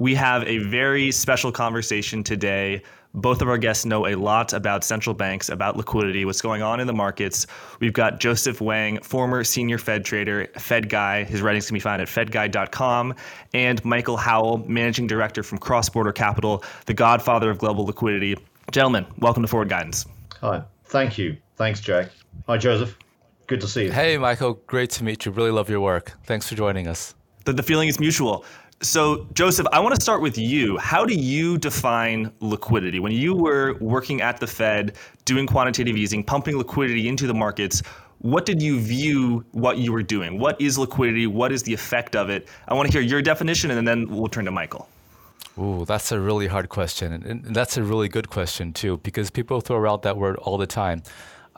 We have a very special conversation today. Both of our guests know a lot about central banks, about liquidity, what's going on in the markets. We've got Joseph Wang, former senior Fed trader, Fed Guy. His writings can be found at fedguy.com. And Michael Howell, managing director from Cross Border Capital, the godfather of global liquidity. Gentlemen, welcome to Forward Guidance. Hi. Thank you. Thanks, Jack. Hi, Joseph. Good to see you. Hey, Michael. Great to meet you. Really love your work. Thanks for joining us. The, the feeling is mutual. So, Joseph, I want to start with you. How do you define liquidity? When you were working at the Fed, doing quantitative easing, pumping liquidity into the markets, what did you view what you were doing? What is liquidity? What is the effect of it? I want to hear your definition, and then we'll turn to Michael. Ooh, that's a really hard question. And that's a really good question, too, because people throw around that word all the time.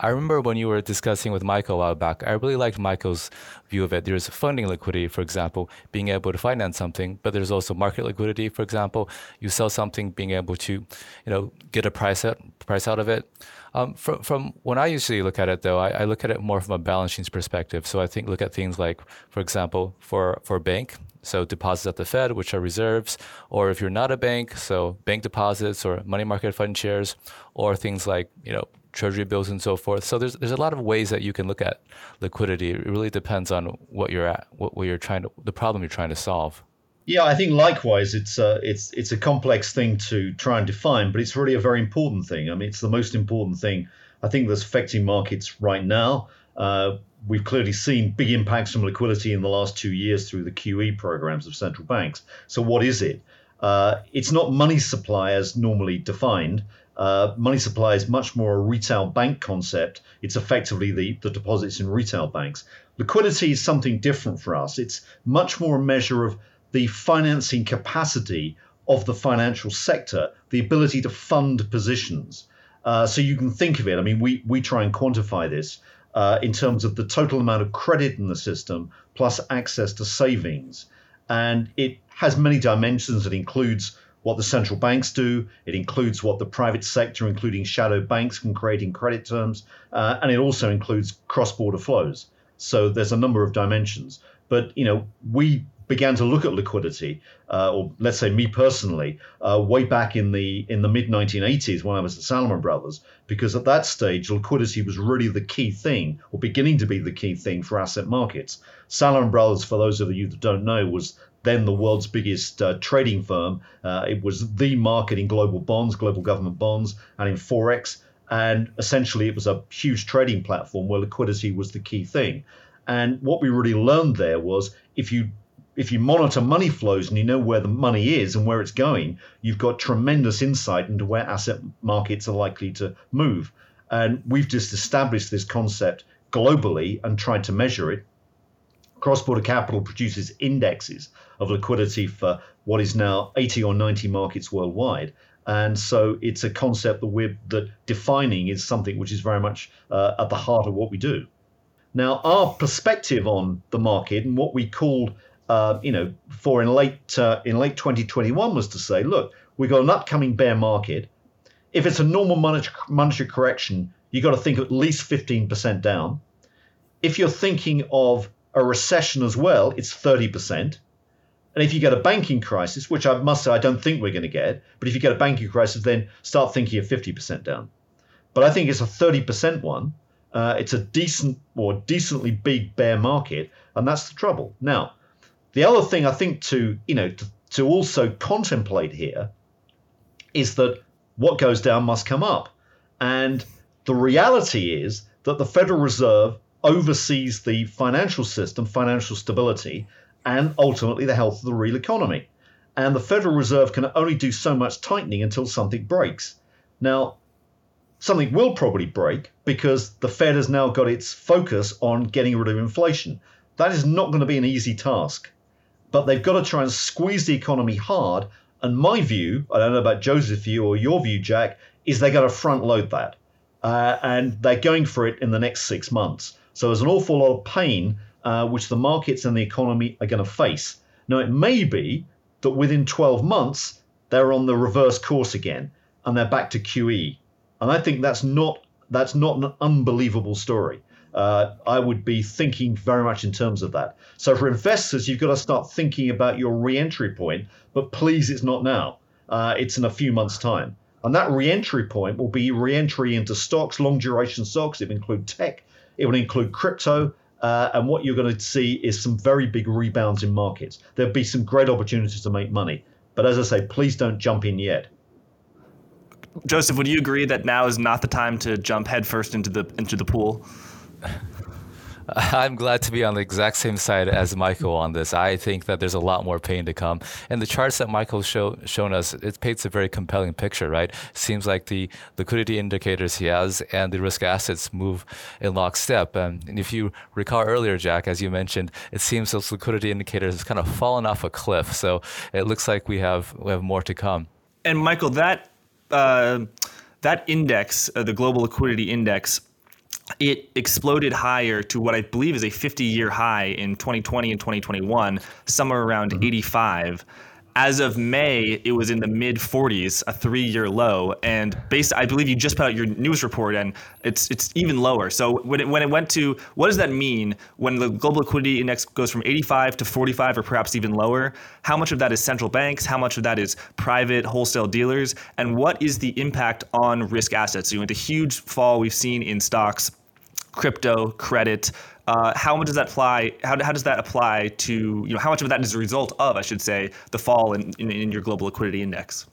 I remember when you were discussing with Michael a while back, I really liked Michael's view of it. There's funding liquidity, for example, being able to finance something, but there's also market liquidity, for example. You sell something, being able to, you know, get a price out, price out of it. Um, from, from when I usually look at it, though, I, I, look at it more from a balance sheet perspective. So I think look at things like, for example, for for a bank, so deposits at the Fed, which are reserves, or if you're not a bank, so bank deposits or money market fund shares, or things like you know treasury bills and so forth. So there's there's a lot of ways that you can look at liquidity. It really depends on what you're at, what, what you're trying to, the problem you're trying to solve. Yeah, I think likewise, it's a it's it's a complex thing to try and define, but it's really a very important thing. I mean, it's the most important thing I think that's affecting markets right now. Uh, we've clearly seen big impacts from liquidity in the last two years through the QE programs of central banks. So what is it? Uh, it's not money supply as normally defined. Uh, money supply is much more a retail bank concept. It's effectively the, the deposits in retail banks. Liquidity is something different for us. It's much more a measure of the financing capacity of the financial sector, the ability to fund positions. Uh, so you can think of it. I mean, we, we try and quantify this uh, in terms of the total amount of credit in the system plus access to savings. And it has many dimensions. It includes what the central banks do. It includes what the private sector, including shadow banks, can create in credit terms, uh, and it also includes cross-border flows. So there's a number of dimensions. But you know, we began to look at liquidity, uh, or let's say me personally, uh, way back in the in the mid 1980s when I was at Salomon Brothers, because at that stage liquidity was really the key thing, or beginning to be the key thing for asset markets. Salomon Brothers, for those of you that don't know, was then the world's biggest uh, trading firm. Uh, it was the market in global bonds, global government bonds, and in forex. And essentially, it was a huge trading platform where liquidity was the key thing. And what we really learned there was if you if you monitor money flows and you know where the money is and where it's going, you've got tremendous insight into where asset markets are likely to move. And we've just established this concept globally and tried to measure it Cross Border Capital produces indexes of liquidity for what is now 80 or 90 markets worldwide. And so it's a concept that we're that defining is something which is very much uh, at the heart of what we do. Now, our perspective on the market and what we called, uh, you know, for in late uh, in late 2021 was to say, look, we've got an upcoming bear market. If it's a normal monetary, monetary correction, you've got to think at least 15% down. If you're thinking of a recession as well, it's 30%. And if you get a banking crisis, which I must say I don't think we're going to get, but if you get a banking crisis, then start thinking of 50% down. But I think it's a 30% one. Uh, it's a decent or decently big bear market, and that's the trouble. Now, the other thing I think to you know to, to also contemplate here is that what goes down must come up, and the reality is that the Federal Reserve oversees the financial system, financial stability, and ultimately the health of the real economy. And the Federal Reserve can only do so much tightening until something breaks. Now, something will probably break because the Fed has now got its focus on getting rid of inflation. That is not going to be an easy task, but they've got to try and squeeze the economy hard. And my view, I don't know about Joseph's view or your view, Jack, is they're going to front load that. Uh, and they're going for it in the next six months. So there's an awful lot of pain uh, which the markets and the economy are going to face. Now, it may be that within 12 months, they're on the reverse course again and they're back to QE. And I think that's not that's not an unbelievable story. uh, I would be thinking very much in terms of that. So for investors, you've got to start thinking about your re-entry point, but please, it's not now. Uh, it's in a few months' time. And that re-entry point will be re-entry into stocks, long duration stocks. It include tech. It will include crypto. Uh, and what you're going to see is some very big rebounds in markets. There'll be some great opportunities to make money. But as I say, please don't jump in yet. Joseph, would you agree that now is not the time to jump headfirst into the into the pool? I'm glad to be on the exact same side as Michael on this. I think that there's a lot more pain to come. And the charts that Michael's show, shown us, it paints a very compelling picture, right? Seems like the liquidity indicators he has and the risk assets move in lockstep. Um, and if you recall earlier, Jack, as you mentioned, it seems those liquidity indicators have kind of fallen off a cliff. So it looks like we have we have more to come. And Michael, that uh, that index, uh, the global liquidity index, it exploded higher to what I believe is a 50 year high in 2020 and 2021, somewhere around mm-hmm. 85. As of May, it was in the mid 40s, a three-year low, and based, I believe you just put out your news report, and it's it's even lower. So when it, when it went to, what does that mean when the global liquidity index goes from 85 to 45, or perhaps even lower? How much of that is central banks? How much of that is private wholesale dealers? And what is the impact on risk assets? So you know, the huge fall we've seen in stocks crypto, credit. Uh, how much does that apply? How, how does that apply to you know how much of that is a result of I should say the fall in, in, in your global liquidity index?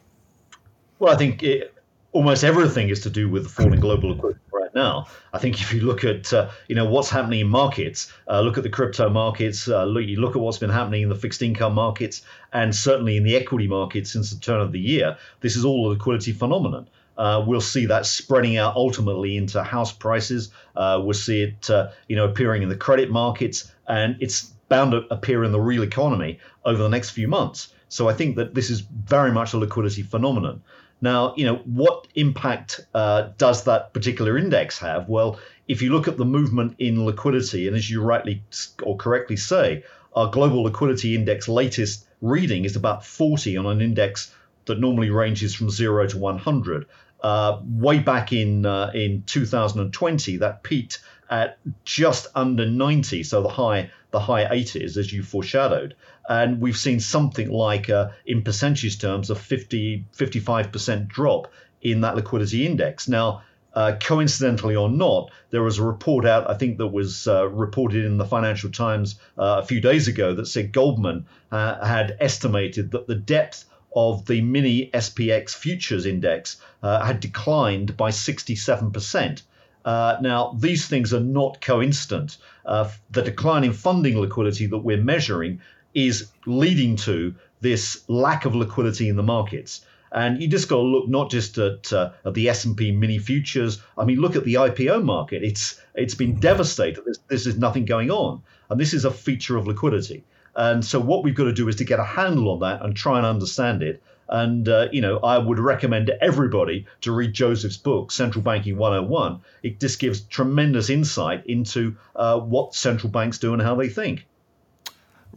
Well, I think it, almost everything is to do with the falling global liquidity right now. I think if you look at uh, you know what's happening in markets, uh, look at the crypto markets, uh, look, you look at what's been happening in the fixed income markets, and certainly in the equity markets since the turn of the year. This is all a liquidity phenomenon. Uh, we'll see that spreading out ultimately into house prices. Uh, we'll see it, uh, you know, appearing in the credit markets, and it's bound to appear in the real economy over the next few months. So I think that this is very much a liquidity phenomenon. Now, you know, what impact uh, does that particular index have? Well, if you look at the movement in liquidity, and as you rightly or correctly say, our global liquidity index latest reading is about 40 on an index that normally ranges from zero to 100. Uh, way back in uh, in 2020, that peaked at just under 90, so the high the high 80s, as you foreshadowed, and we've seen something like, uh, in percentage terms, a 50 55% drop in that liquidity index. Now. Uh, coincidentally or not, there was a report out, I think, that was uh, reported in the Financial Times uh, a few days ago that said Goldman had estimated that the depth of the mini SPX futures index uh, had declined by 67%. Uh, now, these things are not coincident. Uh, the decline in funding liquidity that we're measuring is leading to this lack of liquidity in the markets. And you just got to look not just at, uh, at the S&P mini futures. I mean, look at the IPO market. It's it's been devastated. There's, there's nothing going on, and this is a feature of liquidity. And so what we've got to do is to get a handle on that and try and understand it. And, uh, you know, I would recommend everybody to read Joseph's book, Central Banking 101. It just gives tremendous insight into uh, what central banks do and how they think.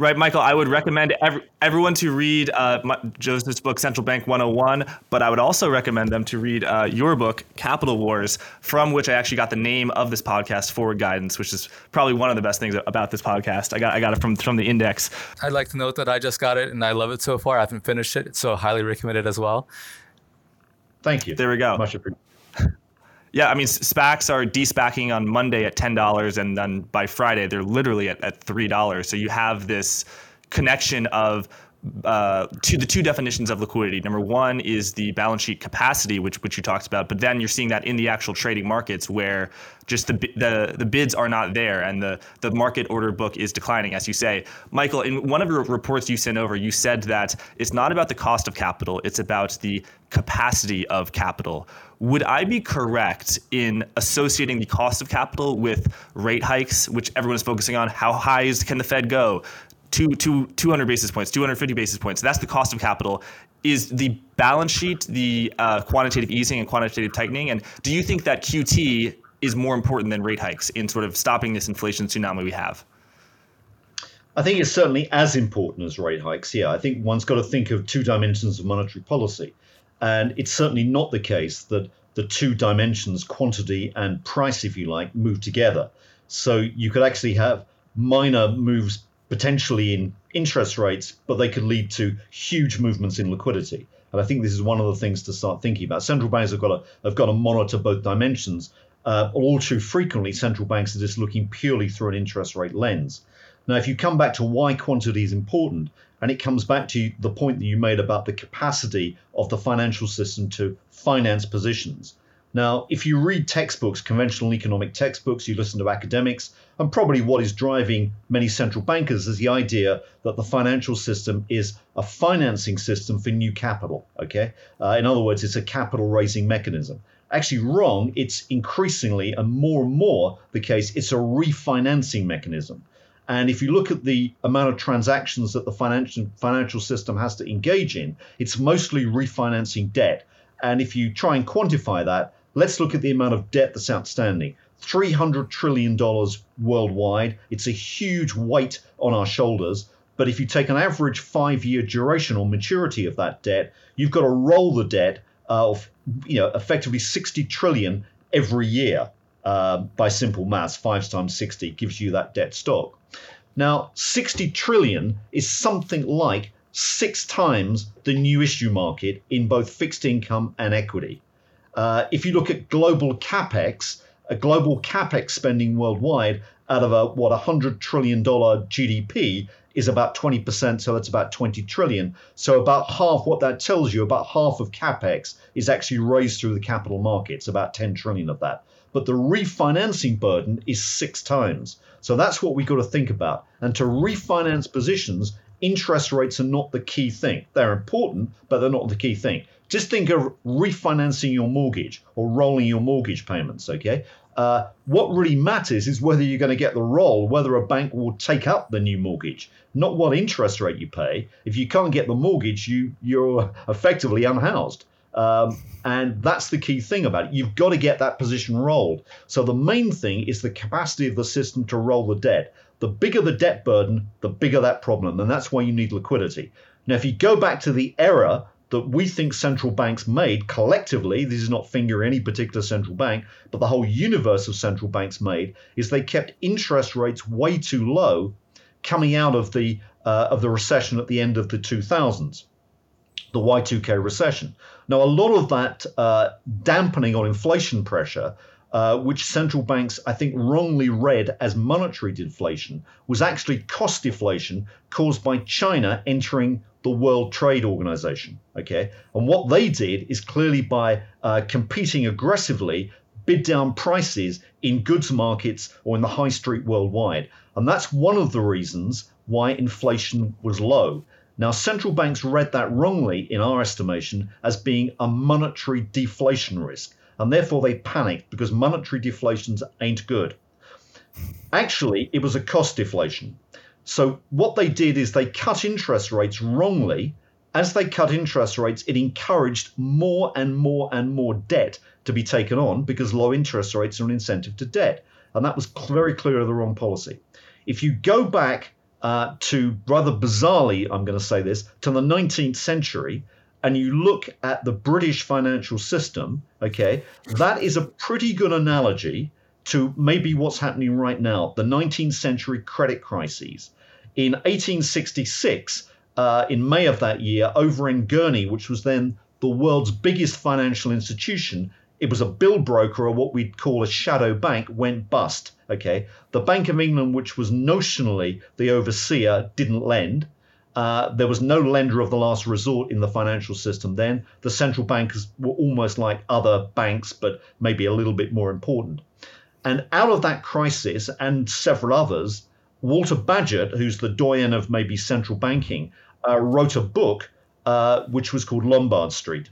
Right, Michael. I would recommend every, everyone to read uh, my, Joseph's book, Central Bank 101, but I would also recommend them to read uh, your book, Capital Wars, from which I actually got the name of this podcast, Forward Guidance, which is probably one of the best things about this podcast. I got I got it from from the index. I'd like to note that I just got it and I love it so far. I haven't finished it, so highly recommend it as well. Thank you. There we go. Much appreciated. Yeah, I mean, SPACs are de-SPACing on Monday at ten dollars, and then by Friday they're literally at, at three dollars. So you have this connection of uh, to the two definitions of liquidity. Number one is the balance sheet capacity, which which you talked about, but then you're seeing that in the actual trading markets where just the the the bids are not there and the the market order book is declining, as you say, Michael. In one of your reports you sent over, you said that it's not about the cost of capital; it's about the capacity of capital. Would I be correct in associating the cost of capital with rate hikes, which everyone is focusing on? How high is, can the Fed go? Two, two, 200 basis points, 250 basis points. That's the cost of capital. Is the balance sheet the uh, quantitative easing and quantitative tightening? And do you think that QT is more important than rate hikes in sort of stopping this inflation tsunami we have? I think it's certainly as important as rate hikes. Yeah, I think one's got to think of two dimensions of monetary policy. And it's certainly not the case that the two dimensions, quantity and price, if you like, move together. So you could actually have minor moves potentially in interest rates, but they could lead to huge movements in liquidity. And I think this is one of the things to start thinking about. Central banks have got to have got to monitor both dimensions. Uh, all too frequently, central banks are just looking purely through an interest rate lens. Now, if you come back to why quantity is important, and it comes back to the point that you made about the capacity of the financial system to finance positions. Now, if you read textbooks, conventional economic textbooks, you listen to academics, and probably what is driving many central bankers is the idea that the financial system is a financing system for new capital. Okay, uh, in other words, it's a capital raising mechanism. Actually, wrong. It's increasingly and more and more the case. It's a refinancing mechanism. And if you look at the amount of transactions that the financial financial system has to engage in, it's mostly refinancing debt. And if you try and quantify that, let's look at the amount of debt that's outstanding. $300 trillion worldwide. It's a huge weight on our shoulders. But if you take an average five year duration or maturity of that debt, you've got to roll the debt of, you know, effectively 60 trillion every year uh, by simple maths. Five times 60 gives you that debt stock. Now, 60 trillion is something like six times the new issue market in both fixed income and equity. Uh, if you look at global capex, a global capex spending worldwide out of a what 100 trillion dollar GDP is about 20%, so that's about 20 trillion. So about half what that tells you, about half of capex is actually raised through the capital markets, about 10 trillion of that but the refinancing burden is six times. So that's what we've got to think about. And to refinance positions, interest rates are not the key thing. They're important, but they're not the key thing. Just think of refinancing your mortgage or rolling your mortgage payments, okay? Uh, what really matters is whether you're going to get the roll, whether a bank will take up the new mortgage, not what interest rate you pay. If you can't get the mortgage, you you're effectively unhoused. Um, and that's the key thing about it. You've got to get that position rolled. So the main thing is the capacity of the system to roll the debt. The bigger the debt burden, the bigger that problem. And that's why you need liquidity. Now, if you go back to the error that we think central banks made collectively, this is not finger any particular central bank, but the whole universe of central banks made, is they kept interest rates way too low coming out of the uh, of the recession at the end of the 2000s the Y2K recession. Now, a lot of that uh, dampening on inflation pressure, uh, which central banks, I think, wrongly read as monetary deflation, was actually cost deflation caused by China entering the World Trade Organization. Okay, and what they did is clearly by uh, competing aggressively, bid down prices in goods markets or in the high street worldwide, and that's one of the reasons why inflation was low. Now, central banks read that wrongly, in our estimation, as being a monetary deflation risk, and therefore they panicked because monetary deflations ain't good. Actually, it was a cost deflation. So, what they did is they cut interest rates wrongly. As they cut interest rates, it encouraged more and more and more debt to be taken on because low interest rates are an incentive to debt. And that was very clearly the wrong policy. If you go back uh, to rather bizarrely, I'm going to say this, to the 19th century, and you look at the British financial system, okay, that is a pretty good analogy to maybe what's happening right now the 19th century credit crises. In 1866, uh, in May of that year, Overend Gurney, which was then the world's biggest financial institution, it was a bill broker or what we'd call a shadow bank went bust. Okay, the Bank of England, which was notionally the overseer, didn't lend. Uh, there was no lender of the last resort in the financial system then. The central bankers were almost like other banks, but maybe a little bit more important. And out of that crisis and several others, Walter Bagehot, who's the doyen of maybe central banking, uh, wrote a book uh, which was called Lombard Street.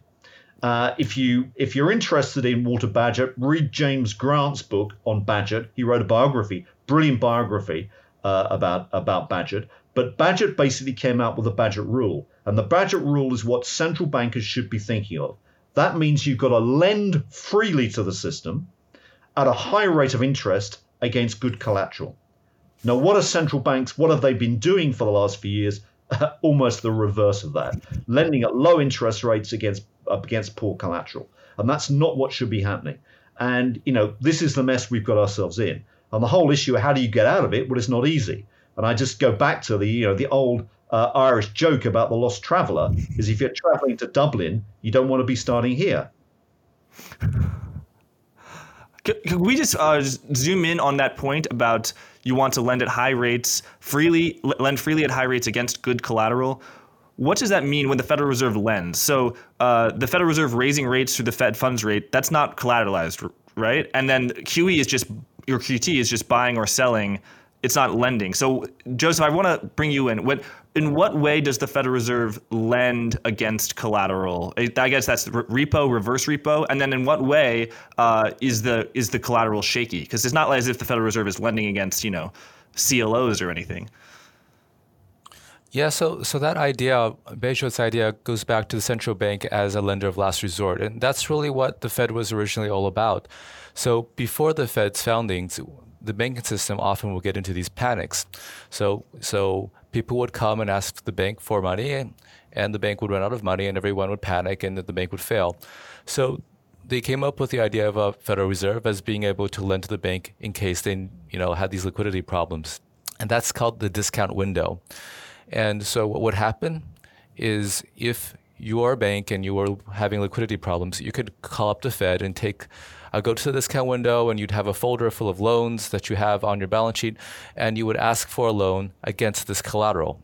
Uh, if you if you're interested in Walter Bagehot, read James Grant's book on Bagehot. He wrote a biography, brilliant biography uh, about about Bagehot. But Bagehot basically came out with the Bagehot rule, and the Bagehot rule is what central bankers should be thinking of. That means you've got to lend freely to the system at a high rate of interest against good collateral. Now, what are central banks? What have they been doing for the last few years? Almost the reverse of that, lending at low interest rates against against poor collateral. And that's not what should be happening. And, you know, this is the mess we've got ourselves in. And the whole issue how do you get out of it? Well, it's not easy. And I just go back to the you know the old uh, Irish joke about the lost traveller is if you're travelling to Dublin, you don't want to be starting here. Could we just uh, zoom in on that point about you want to lend at high rates freely, lend freely at high rates against good collateral? What does that mean when the Federal Reserve lends? So uh, the Federal Reserve raising rates through the Fed funds rate, that's not collateralized, right? And then QE is just, your QT is just buying or selling it's not lending. So, Joseph, I want to bring you in. What, in what way does the Federal Reserve lend against collateral? I guess that's repo, reverse repo, and then in what way uh, is the is the collateral shaky? Because it's not as if the Federal Reserve is lending against you know CLOs or anything. Yeah, so so that idea, Bagehot's idea, goes back to the central bank as a lender of last resort, and that's really what the Fed was originally all about. So before the Fed's foundings, the banking system often will get into these panics. So so people would come and ask the bank for money, and, and the bank would run out of money, and everyone would panic, and the bank would fail. So they came up with the idea of a Federal Reserve as being able to lend to the bank in case they you know had these liquidity problems, and that's called the discount window. And so what would happen is if your bank and you were having liquidity problems, you could call up the Fed and take uh, go to the discount window and you'd have a folder full of loans that you have on your balance sheet, and you would ask for a loan against this collateral.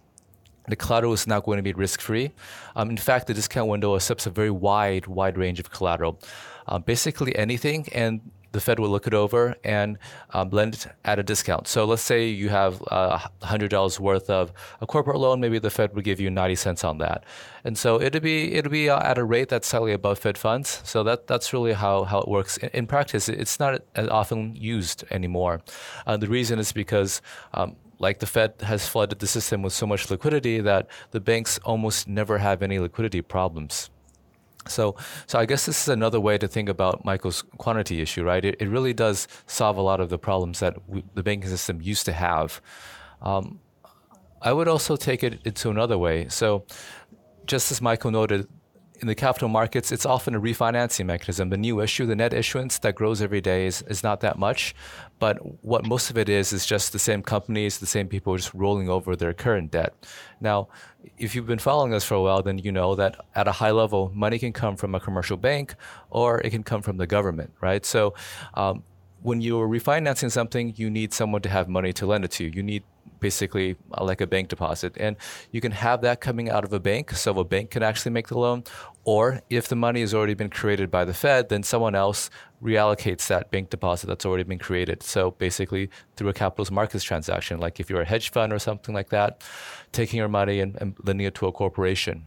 The collateral is not going to be risk free. Um, in fact, the discount window accepts a very wide, wide range of collateral. Uh, basically anything, and the Fed will look it over and um, lend it at a discount. So let's say you have uh, $100 worth of a corporate loan, maybe the Fed would give you 90 cents on that. And so it'll be it'll be uh, at a rate that's slightly above Fed funds. So that that's really how, how it works. In, in practice, it's not as often used anymore. Uh, the reason is because um, like the Fed has flooded the system with so much liquidity that the banks almost never have any liquidity problems. So, so I guess this is another way to think about Michael's quantity issue, right? It, it really does solve a lot of the problems that we, the banking system used to have. Um, I would also take it into another way. So, just as Michael noted, in the capital markets, it's often a refinancing mechanism. The new issue, the net issuance that grows every day, is, is not that much. But what most of it is, is just the same companies, the same people just rolling over their current debt. Now, if you've been following us for a while, then you know that at a high level, money can come from a commercial bank or it can come from the government, right? So, um, when you're refinancing something, you need someone to have money to lend it to. You You need basically uh, like a bank deposit. And you can have that coming out of a bank, so a bank can actually make the loan. Or if the money has already been created by the Fed, then someone else reallocates that bank deposit that's already been created. So basically through a capital markets transaction, like if you're a hedge fund or something like that, taking your money and, and lending it to a corporation.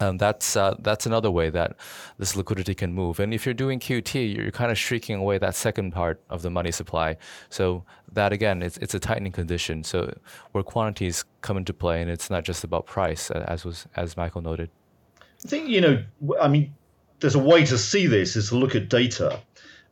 Um, that's uh, that's another way that this liquidity can move. And if you're doing QT, you're kind of shrinking away that second part of the money supply. So that again, it's it's a tightening condition. So where quantities come into play, and it's not just about price, as was as Michael noted. I think you know. I mean, there's a way to see this is to look at data,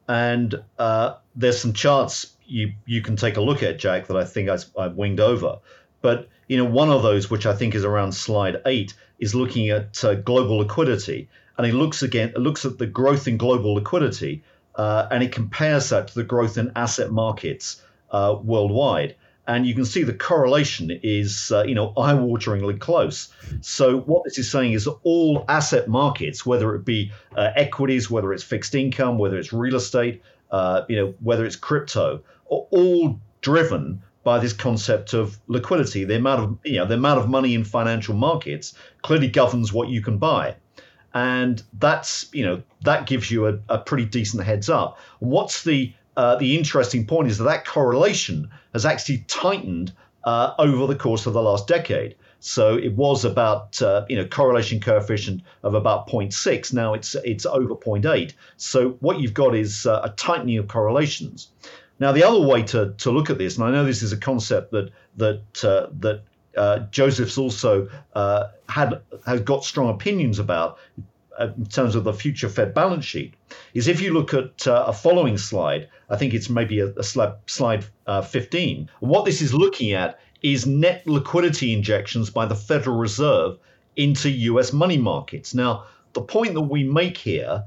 and uh, there's some charts you you can take a look at, Jack, that I think I, I winged over. But you know, one of those, which I think is around slide eight, is looking at uh, global liquidity, and it looks again, it looks at the growth in global liquidity, uh, and it compares that to the growth in asset markets uh, worldwide. And you can see the correlation is, uh, you know, eye-wateringly close. So what this is saying is all asset markets, whether it be uh, equities, whether it's fixed income, whether it's real estate, uh, you know, whether it's crypto, are all driven by this concept of liquidity. The amount of you know the amount of money in financial markets clearly governs what you can buy, and that's you know that gives you a, a pretty decent heads up. What's the uh, the interesting point is that that correlation has actually tightened uh, over the course of the last decade. So it was about uh, you know correlation coefficient of about 0.6. Now it's it's over 0.8. So what you've got is uh, a tightening of correlations. Now, the other way to, to look at this, and I know this is a concept that that uh, that uh, Joseph's also had has got strong opinions about in terms of the future Fed balance sheet, is if you look at uh, a following slide, I think it's maybe a, a slide, slide uh, 15. What this is looking at is net liquidity injections by the Federal Reserve into U.S. money markets. Now, the point that we make here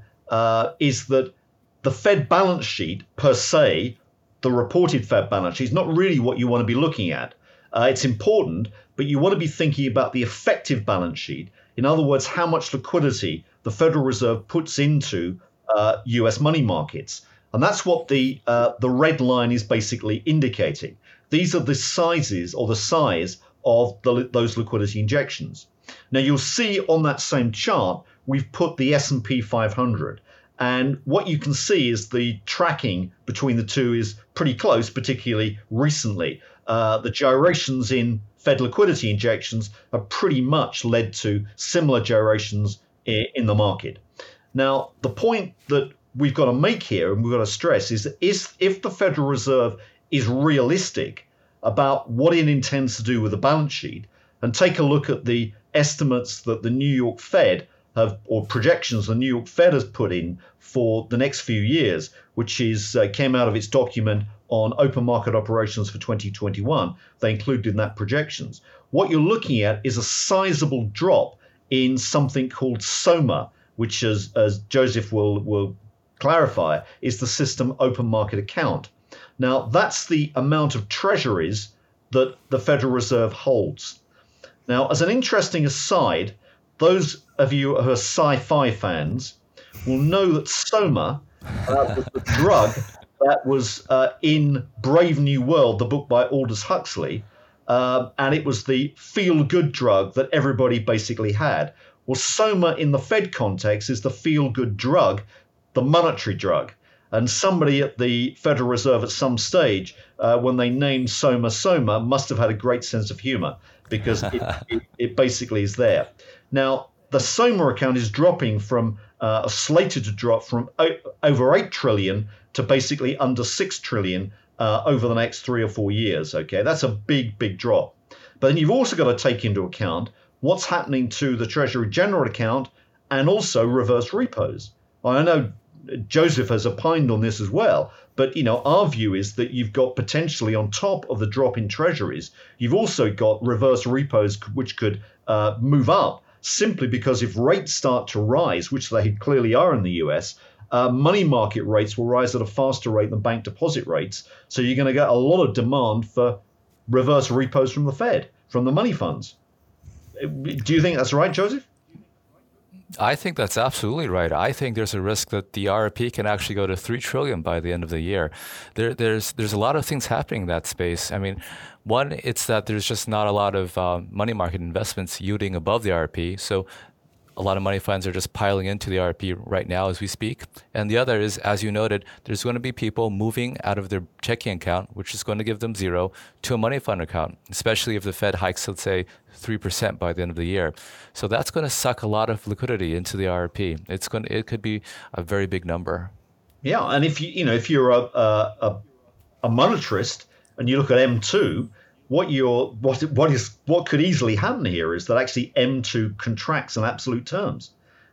is that the Fed balance sheet per se the reported Fed balance sheet is not really what you want to be looking at. Uh, it's important, but you want to be thinking about the effective balance sheet. In other words, how much liquidity the Federal Reserve puts into uh, U.S. money markets, and that's what the uh, the red line is basically indicating. These are the sizes or the size of the, those liquidity injections. Now you'll see on that same chart we've put the S&P 500 and what you can see is the tracking between the two is pretty close, particularly recently. Uh, the gyrations in Fed liquidity injections have pretty much led to similar gyrations in the market. Now, the point that we've got to make here and we've got to stress is that is, if the Federal Reserve is realistic about what it intends to do with the balance sheet, and take a look at the estimates that the New York Fed have, or projections the New York Fed has put in for the next few years, which is uh, came out of its document on open market operations for 2021. They included in that projections. What you're looking at is a sizable drop in something called SOMA, which, as, as Joseph will, will clarify, is the system open market account. Now, that's the amount of treasuries that the Federal Reserve holds. Now, as an interesting aside, those of you who are sci fi fans will know that Soma uh, was the drug that was uh, in Brave New World, the book by Aldous Huxley. Uh, and it was the feel good drug that everybody basically had. Well, Soma in the Fed context is the feel good drug, the monetary drug. And somebody at the Federal Reserve at some stage, uh, when they named Soma Soma, must have had a great sense of humor because it, it, it, basically is there. Now, the Soma account is dropping from uh, slated to drop from o- over 8 trillion to basically under 6 trillion uh, over the next three or four years. Okay, that's a big, big drop. But then you've also got to take into account what's happening to the Treasury General account and also reverse repos. I know Joseph has opined on this as well, but you know our view is that you've got potentially on top of the drop in treasuries, you've also got reverse repos which could uh, move up simply because if rates start to rise, which they clearly are in the US, uh, money market rates will rise at a faster rate than bank deposit rates. So you're going to get a lot of demand for reverse repos from the Fed, from the money funds. Do you think that's right, Joseph? I think that's absolutely right. I think there's a risk that the RRP can actually go to three trillion by the end of the year. There, there's there's a lot of things happening in that space. I mean, one, it's that there's just not a lot of uh, money market investments yielding above the RRP. So a lot of money funds are just piling into the RP right now as we speak. And the other is, as you noted, there's going to be people moving out of their checking account, which is going to give them zero, to a money fund account, especially if the Fed hikes, let's say, 3% by the end of the year. So that's going to suck a lot of liquidity into the RP. It's going to, it could be a very big number. Yeah, and if you you know if you're a a, a monetarist and you look at M2, what you're what what is what could easily happen here is that actually M2 contracts in absolute terms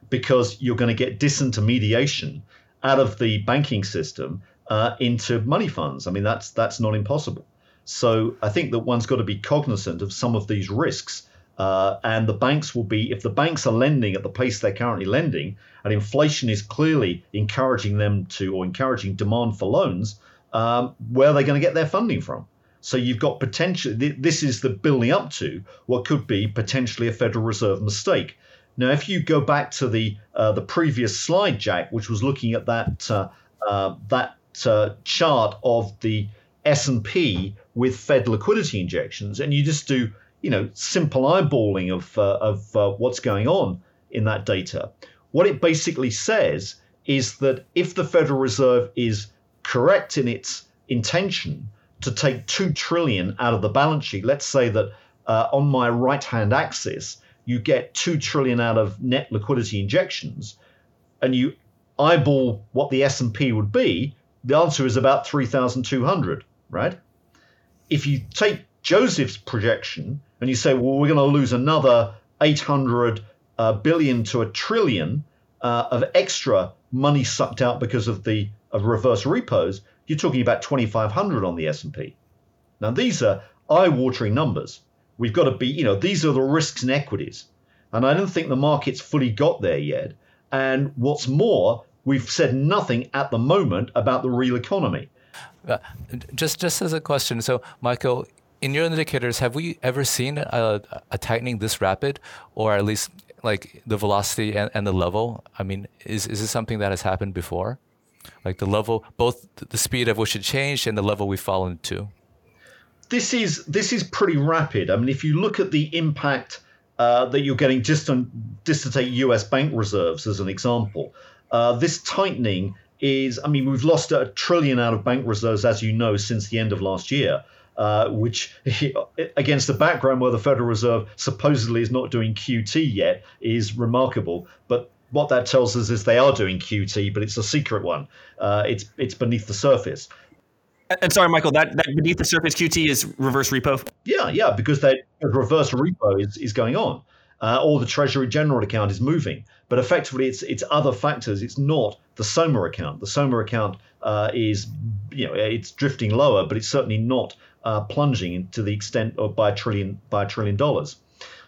because you're going to get disintermediation out of the banking system uh, into money funds. I mean that's that's not impossible. So I think that one's got to be cognizant of some of these risks. Uh, and the banks will be, if the banks are lending at the pace they're currently lending, and inflation is clearly encouraging them to, or encouraging demand for loans, um, where are they going to get their funding from? So you've got potential. This is the building up to what could be potentially a Federal Reserve mistake. Now, if you go back to the uh, the previous slide, Jack, which was looking at that uh, uh, that uh, chart of the S and P with Fed liquidity injections, and you just do you know simple eyeballing of uh, of uh, what's going on in that data, what it basically says is that if the Federal Reserve is correct in its intention to take 2 trillion out of the balance sheet, let's say that uh, on my right hand axis, you get 2 trillion out of net liquidity injections, and you eyeball what the S&P would be, the answer is about 3,200, right? If you take Joseph's projection and you say, well, we're going to lose another 800 uh, billion to a trillion uh, of extra money sucked out because of the of reverse repos, you're talking about 2,500 on the S&P. Now these are eye-watering numbers. We've got to be, you know, these are the risks and equities, and I don't think the market's fully got there yet. And what's more, we've said nothing at the moment about the real economy. Uh, just just as a question, so Michael, in your indicators, have we ever seen a, a tightening this rapid, or at least like the velocity and, and the level? I mean, is is this something that has happened before? Like the level, both the speed at which it changed and the level we've fallen to. This is this is pretty rapid. I mean, if you look at the impact uh, that you're getting just on just to take U.S. bank reserves as an example, uh, this tightening is. I mean, we've lost a trillion out of bank reserves, as you know, since the end of last year uh, which against the background where the Federal Reserve supposedly is not doing QT yet is remarkable. But what that tells us is they are doing QT, but it's a secret one. Uh, it's it's beneath the surface. And sorry, Michael, that, that beneath the surface QT is reverse repo. Yeah, yeah, because that reverse repo is, is going on, uh, or the Treasury General account is moving. But effectively, it's it's other factors. It's not the SOMA account. The SOMA account uh, is you know it's drifting lower, but it's certainly not uh, plunging to the extent of by a trillion by a trillion dollars.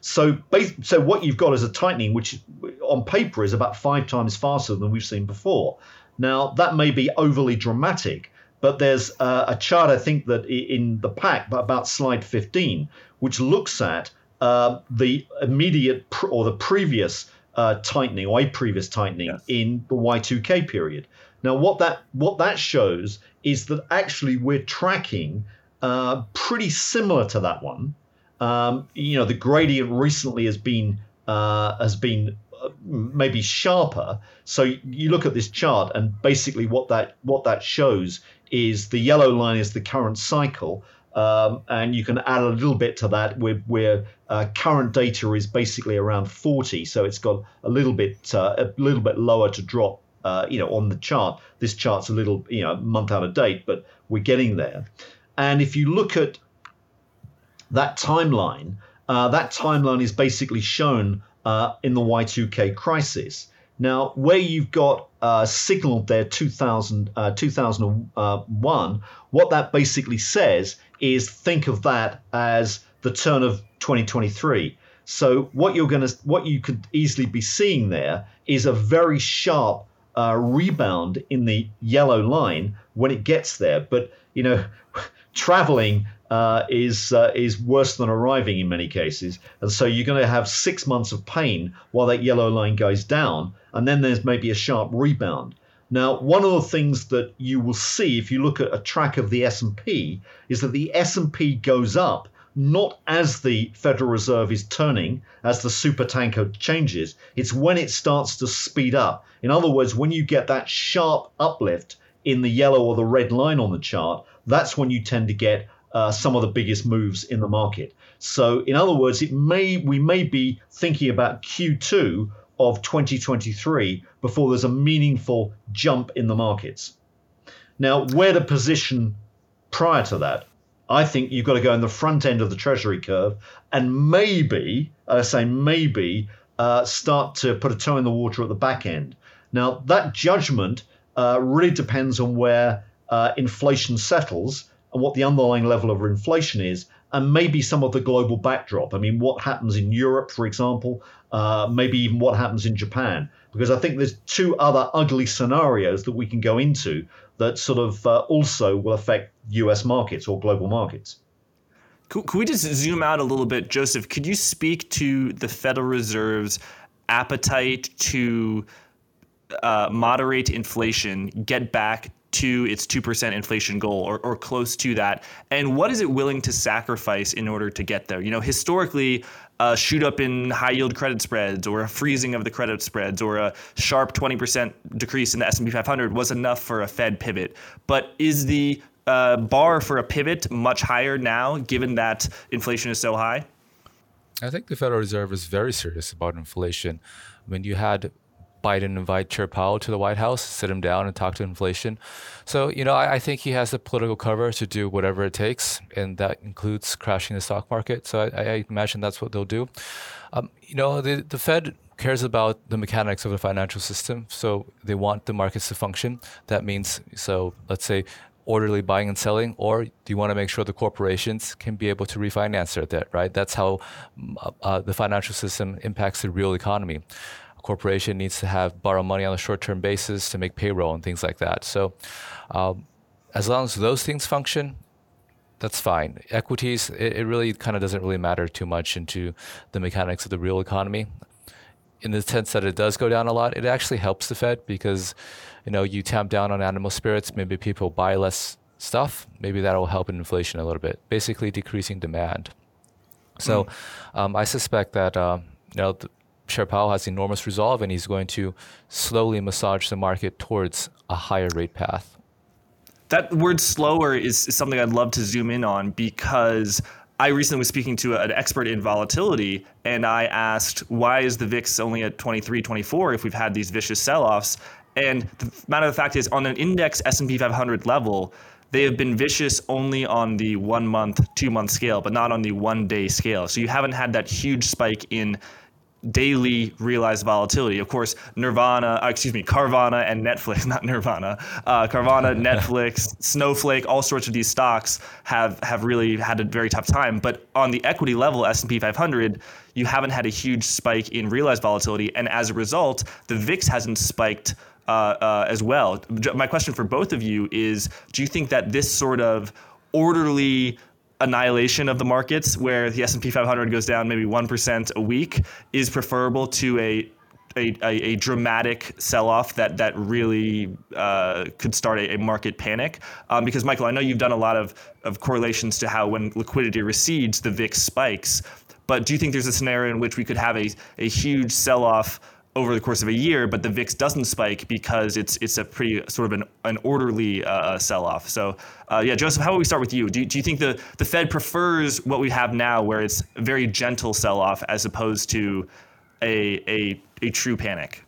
So, so what you've got is a tightening, which on paper is about five times faster than we've seen before. Now, that may be overly dramatic, but there's uh, a chart I think that in the pack, about slide 15, which looks at uh, the immediate pr- or the previous uh, tightening or a previous tightening yes. in the Y2K period. Now, what that what that shows is that actually we're tracking uh, pretty similar to that one. Um, you know, the gradient recently has been uh, has been uh, maybe sharper. So you look at this chart, and basically what that what that shows is the yellow line is the current cycle, um, and you can add a little bit to that where, where uh, current data is basically around 40, so it's got a little bit uh, a little bit lower to drop. Uh, you know, on the chart, this chart's a little, you know, month out of date, but we're getting there. And if you look at that timeline, uh, that timeline is basically shown uh, in the Y2K crisis. Now, where you've got uh, signaled there 2000, uh, 2001, what that basically says is think of that as the turn of 2023. So what you're going to, what you could easily be seeing there is a very sharp uh, rebound in the yellow line when it gets there. But you know, traveling uh, is uh, is worse than arriving in many cases, and so you're going to have six months of pain while that yellow line goes down, and then there's maybe a sharp rebound. Now, one of the things that you will see if you look at a track of the S&P is that the S&P goes up not as the Federal Reserve is turning, as the super tanker changes. It's when it starts to speed up. In other words, when you get that sharp uplift in the yellow or the red line on the chart, that's when you tend to get uh, some of the biggest moves in the market. So, in other words, it may we may be thinking about Q2 of 2023 before there's a meaningful jump in the markets. Now, where to position prior to that? I think you've got to go in the front end of the Treasury curve and maybe, I say maybe, uh, start to put a toe in the water at the back end. Now, that judgment uh, really depends on where uh, inflation settles and what the underlying level of inflation is, and maybe some of the global backdrop. I mean, what happens in Europe, for example, uh, maybe even what happens in Japan, because I think there's two other ugly scenarios that we can go into that sort of uh, also will affect US markets or global markets. Could, we just zoom out a little bit, Joseph? Could you speak to the Federal Reserve's appetite to uh, moderate inflation, get back to its 2% inflation goal or, or close to that? And what is it willing to sacrifice in order to get there? You know, historically, a shoot up in high yield credit spreads or a freezing of the credit spreads or a sharp 20% decrease in the S&P 500 was enough for a Fed pivot. But is the uh, bar for a pivot much higher now, given that inflation is so high? I think the Federal Reserve is very serious about inflation. When you had Biden invite Chair Powell to the White House, sit him down and talk to inflation. So, you know, I, I, think he has the political cover to do whatever it takes, and that includes crashing the stock market. So I, I imagine that's what they'll do. Um, you know, the, the Fed cares about the mechanics of the financial system. So they want the markets to function. That means, so let's say orderly buying and selling, or do you want to make sure the corporations can be able to refinance their debt, right? That's how uh, the financial system impacts the real economy corporation needs to have borrow money on a short-term basis to make payroll and things like that. So, um, as long as those things function, that's fine. Equities, it, it really kind of doesn't really matter too much into the mechanics of the real economy. In the sense that it does go down a lot, it actually helps the Fed because, you know, you tamp down on animal spirits, maybe people buy less stuff. Maybe that will help in inflation a little bit, basically decreasing demand. So, mm. um, I suspect that uh, you know. The, Chair Powell has enormous resolve, and he's going to slowly massage the market towards a higher rate path that word slower is, is something I'd love to zoom in on because I recently was speaking to an expert in volatility and I asked why is the VIX only at 23, 24 if we've had these vicious sell-offs? And the matter of the fact is on an index S&P 500 level, they have been vicious only on the one month, two month scale, but not on the one day scale. So you haven't had that huge spike in daily realized volatility. Of course, Nirvana, uh, excuse me, Carvana and Netflix, not Nirvana, uh, Carvana, Netflix, Snowflake, all sorts of these stocks have have really had a very tough time. But on the equity level, S&P 500, you haven't had a huge spike in realized volatility, and as a result, the VIX hasn't spiked. Uh, uh, as well. My question for both of you is: Do you think that this sort of orderly annihilation of the markets, where the S&P 500 goes down maybe 1% a week, is preferable to a a, a, a, dramatic sell-off that that really uh, could start a, a market panic. Um, because Michael, I know you've done a lot of, of correlations to how when liquidity recedes, the VIX spikes. But do you think there's a scenario in which we could have a, a huge sell-off over the course of a year, but the VIX doesn't spike because it's it's a pretty sort of an, an orderly uh, uh, sell-off. So uh, yeah, Joseph, how about we start with you? Do, do you think the, the Fed prefers what we have now, where it's a very gentle sell-off, as opposed to a a, a true panic?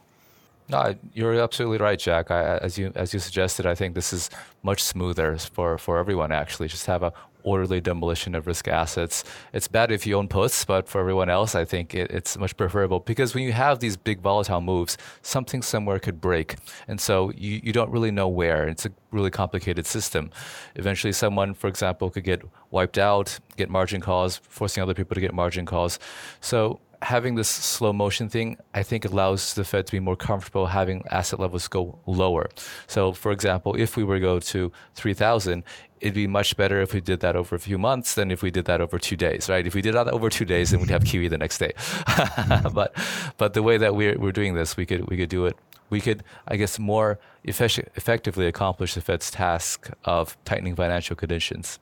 No, you're absolutely right, Jack. I, as you as you suggested, I think this is much smoother for, for everyone. Actually, just have a orderly demolition of risk assets. It's bad if you own puts, but for everyone else, I think it, it's much preferable because when you have these big volatile moves, something somewhere could break. And so you, you don't really know where. It's a really complicated system. Eventually, someone, for example, could get wiped out, get margin calls, forcing other people to get margin calls. So having this slow motion thing, I think allows the Fed to be more comfortable having asset levels go lower. So, for example, if we were to go to 3,000, it'd be much better if we did that over a few months than if we did that over two days, right? If we did that over two days, then we'd have QE the next day. but but the way that we're we're doing this, we could we could do it. We could, I guess, more effect- effectively accomplish the Fed's task of tightening financial conditions.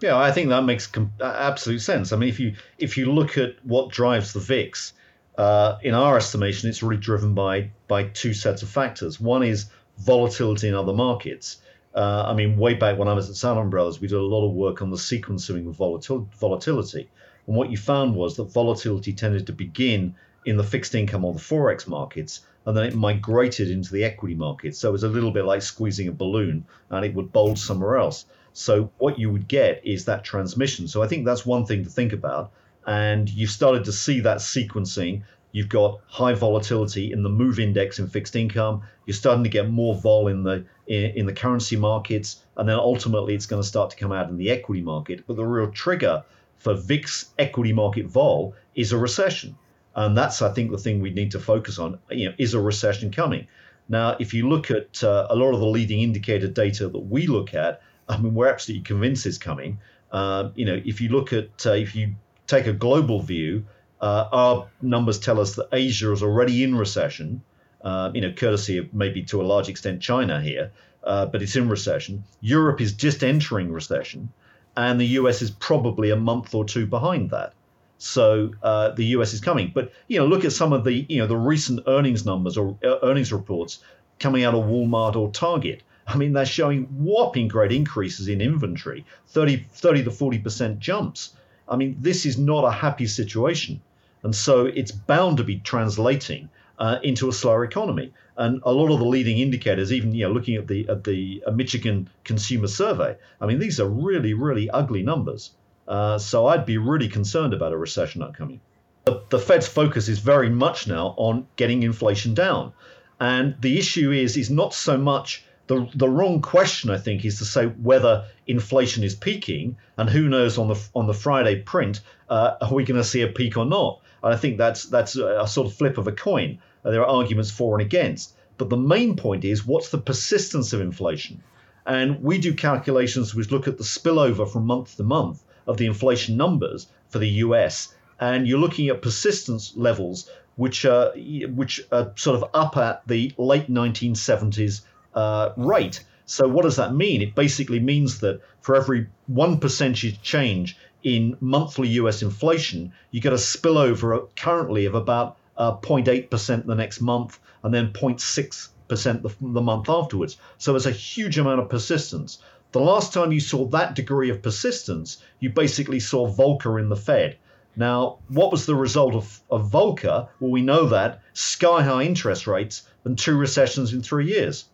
Yeah, I think that makes com- absolute sense. I mean, if you if you look at what drives the VIX, uh, in our estimation, it's really driven by by two sets of factors. One is volatility in other markets, uh, I mean, way back when I was at Salomon Brothers, we did a lot of work on the sequencing of volatil- volatility. And what you found was that volatility tended to begin in the fixed income or the forex markets, and then it migrated into the equity markets. So it was a little bit like squeezing a balloon, and it would bulge somewhere else. So what you would get is that transmission. So I think that's one thing to think about. And you've started to see that sequencing You've got high volatility in the move index in fixed income. You're starting to get more vol in the in, in the currency markets, and then ultimately it's going to start to come out in the equity market. But the real trigger for VIX equity market vol is a recession, and that's I think the thing we need to focus on. You know, is a recession coming? Now, if you look at uh, a lot of the leading indicator data that we look at, I mean, we're absolutely convinced it's coming. Uh, you know, if you look at uh, if you take a global view, uh, our numbers tell us that Asia is already in recession. Uh, you know, courtesy of maybe to a large extent China here, uh, but it's in recession. Europe is just entering recession, and the US is probably a month or two behind that. So uh, the US is coming. But you know, look at some of the you know the recent earnings numbers or earnings reports coming out of Walmart or Target. I mean, they're showing whopping great increases in inventory, 30, 30 to 40% jumps. I mean, this is not a happy situation. And so it's bound to be translating uh, into a slower economy. And a lot of the leading indicators, even you know, looking at the at the uh, Michigan Consumer Survey, I mean, these are really, really ugly numbers. Uh, so I'd be really concerned about a recession upcoming. The, the Fed's focus is very much now on getting inflation down, and the issue is is not so much the the wrong question I think is to say whether inflation is peaking, and who knows on the on the Friday print uh, are we going to see a peak or not? And I think that's that's a sort of flip of a coin. Uh, there are arguments for and against, but the main point is what's the persistence of inflation, And we do calculations which look at the spillover from month to month of the inflation numbers for the US. And you're looking at persistence levels which are, which are sort of up at the late 1970s uh, rate. So what does that mean? It basically means that for every one percentage change in monthly US inflation, you get a spillover currently of about uh, 0.8% the next month and then 0.6% the, the month afterwards. So it's a huge amount of persistence. The last time you saw that degree of persistence, you basically saw Volcker in the Fed. Now, what was the result of, of Volcker? Well, we know that sky high interest rates and two recessions in three years.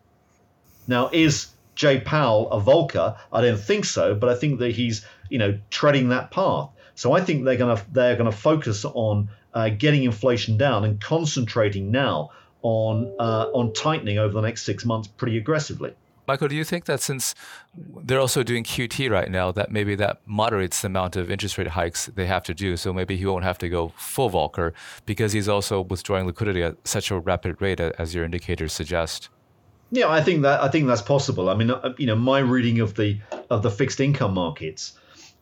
Now, is Jay Powell a Volcker? I don't think so, but I think that he's you know treading that path. So I think they're gonna they're gonna focus on uh, getting inflation down and concentrating now on uh, on tightening over the next six months pretty aggressively. Michael, do you think that since they're also doing QT right now, that maybe that moderates the amount of interest rate hikes they have to do? So maybe he won't have to go full Volcker because he's also withdrawing liquidity at such a rapid rate, as your indicators suggest. Yeah, I think that I think that's possible. I mean, uh, you know, my reading of the of the fixed income markets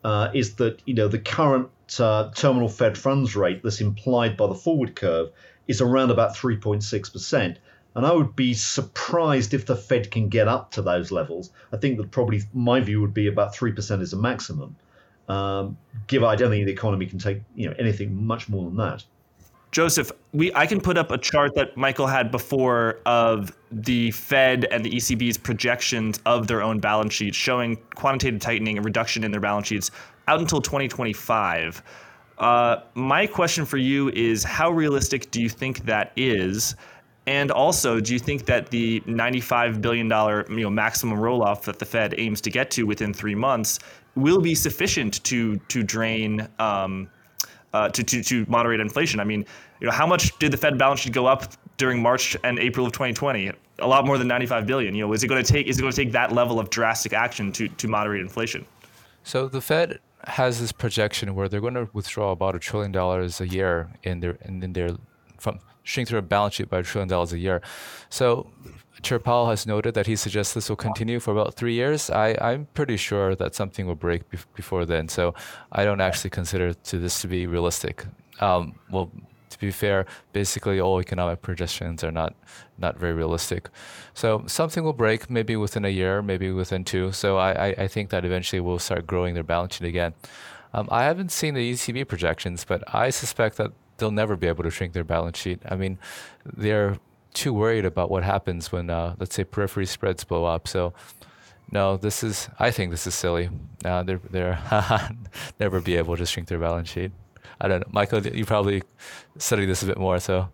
uh, is that you know the current uh, terminal Fed funds rate that's implied by the forward curve is around about 3.6 percent. And I would be surprised if the Fed can get up to those levels. I think that probably my view would be about three percent is a maximum. Um, give I don't think the economy can take you know anything much more than that. Joseph, we I can put up a chart that Michael had before of the Fed and the ECB's projections of their own balance sheets showing quantitative tightening and reduction in their balance sheets out until 2025. Uh, my question for you is how realistic do you think that is? And also, do you think that the $95 billion you know, maximum roll off that the Fed aims to get to within three months will be sufficient to, to drain um, uh, to, to, to moderate inflation. I mean, you know, how much did the Fed balance sheet go up during March and April of 2020? A lot more than 95 billion. You know, is it going to take is it going to take that level of drastic action to to moderate inflation? So the Fed has this projection where they're going to withdraw about a trillion dollars a year in their in, in their from shrink their balance sheet by a trillion dollars a year. So Chair Powell has noted that he suggests this will continue for about three years. I, I'm pretty sure that something will break be- before then. So I don't actually consider to this to be realistic. Um, well, to be fair, basically all economic projections are not not very realistic. So something will break, maybe within a year, maybe within two. So I, I, I think that eventually we'll start growing their balance sheet again. Um, I haven't seen the ECB projections, but I suspect that they'll never be able to shrink their balance sheet. I mean, they're too worried about what happens when, uh, let's say, periphery spreads blow up. So, no, this is. I think this is silly. Uh, they're they're never be able to shrink their balance sheet. I don't know, Michael. You probably study this a bit more, so.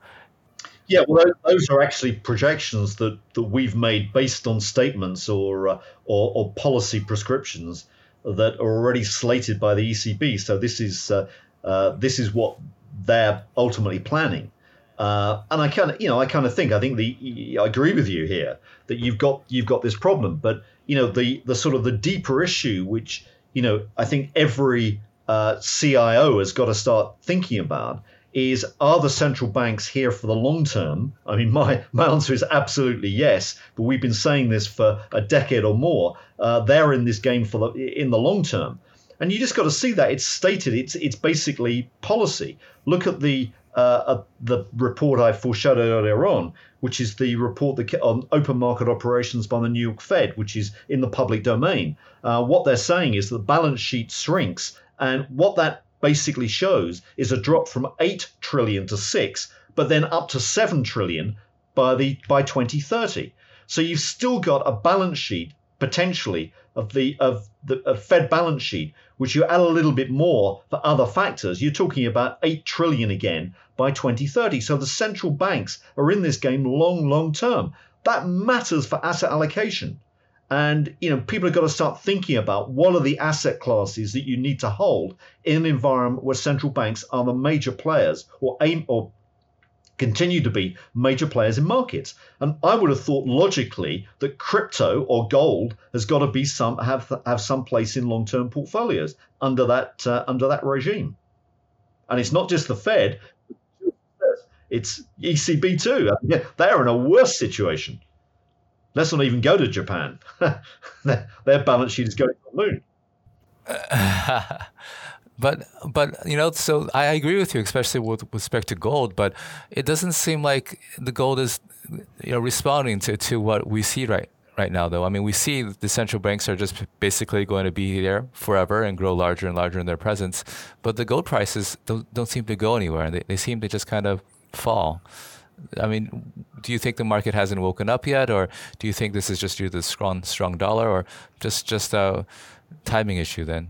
Yeah, well, those are actually projections that, that we've made based on statements or, uh, or, or policy prescriptions that are already slated by the ECB. So this is uh, uh, this is what they're ultimately planning. Uh, and I kind of, you know, I kind of think I think the I agree with you here that you've got you've got this problem, but you know the the sort of the deeper issue, which you know I think every uh, CIO has got to start thinking about is are the central banks here for the long term? I mean, my, my answer is absolutely yes. But we've been saying this for a decade or more. Uh, they're in this game for the in the long term, and you just got to see that it's stated. It's it's basically policy. Look at the uh, the report I foreshadowed earlier on, which is the report that, on open market operations by the New York Fed, which is in the public domain. Uh, what they're saying is the balance sheet shrinks, and what that basically shows is a drop from 8 trillion to 6, but then up to 7 trillion by the by 2030. So you've still got a balance sheet potentially of the of the of Fed balance sheet, which you add a little bit more for other factors, you're talking about eight trillion again by 2030. So the central banks are in this game long, long term. That matters for asset allocation. And you know, people have got to start thinking about what are the asset classes that you need to hold in an environment where central banks are the major players or aim or continue to be major players in markets. And I would have thought logically that crypto or gold has got to be some have have some place in long-term portfolios under that uh, under that regime. And it's not just the Fed; it's ECB too. They're in a worse situation. Let's not even go to Japan. their, their balance sheet is going to the moon. but but you know, so I agree with you, especially with, respect to gold. But it doesn't seem like the gold is you know responding to, to what we see right right now, though. I mean, we see the central banks are just basically going to be there forever and grow larger and larger in their presence. But the gold prices don't, don't seem to go anywhere. They, they seem to just kind of fall. I mean, do you think the market hasn't woken up yet, or do you think this is just due to the strong, strong dollar, or just just a timing issue then?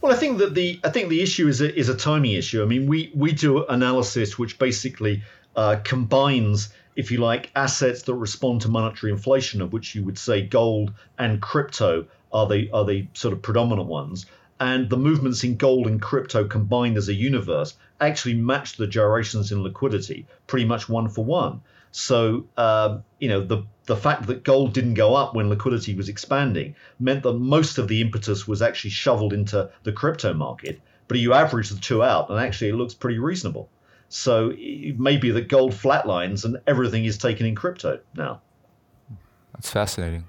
Well, I think that the I think the issue is a, is a timing issue. I mean, we we do analysis which basically uh, combines if you like, assets that respond to monetary inflation, of which you would say gold and crypto are the are the sort of predominant ones. And the movements in gold and crypto combined as a universe actually match the gyrations in liquidity pretty much one for one. So um, you know the the fact that gold didn't go up when liquidity was expanding meant that most of the impetus was actually shoveled into the crypto market. But you average the two out, and actually it looks pretty reasonable. So it may be that gold flatlines and everything is taken in crypto now. That's fascinating.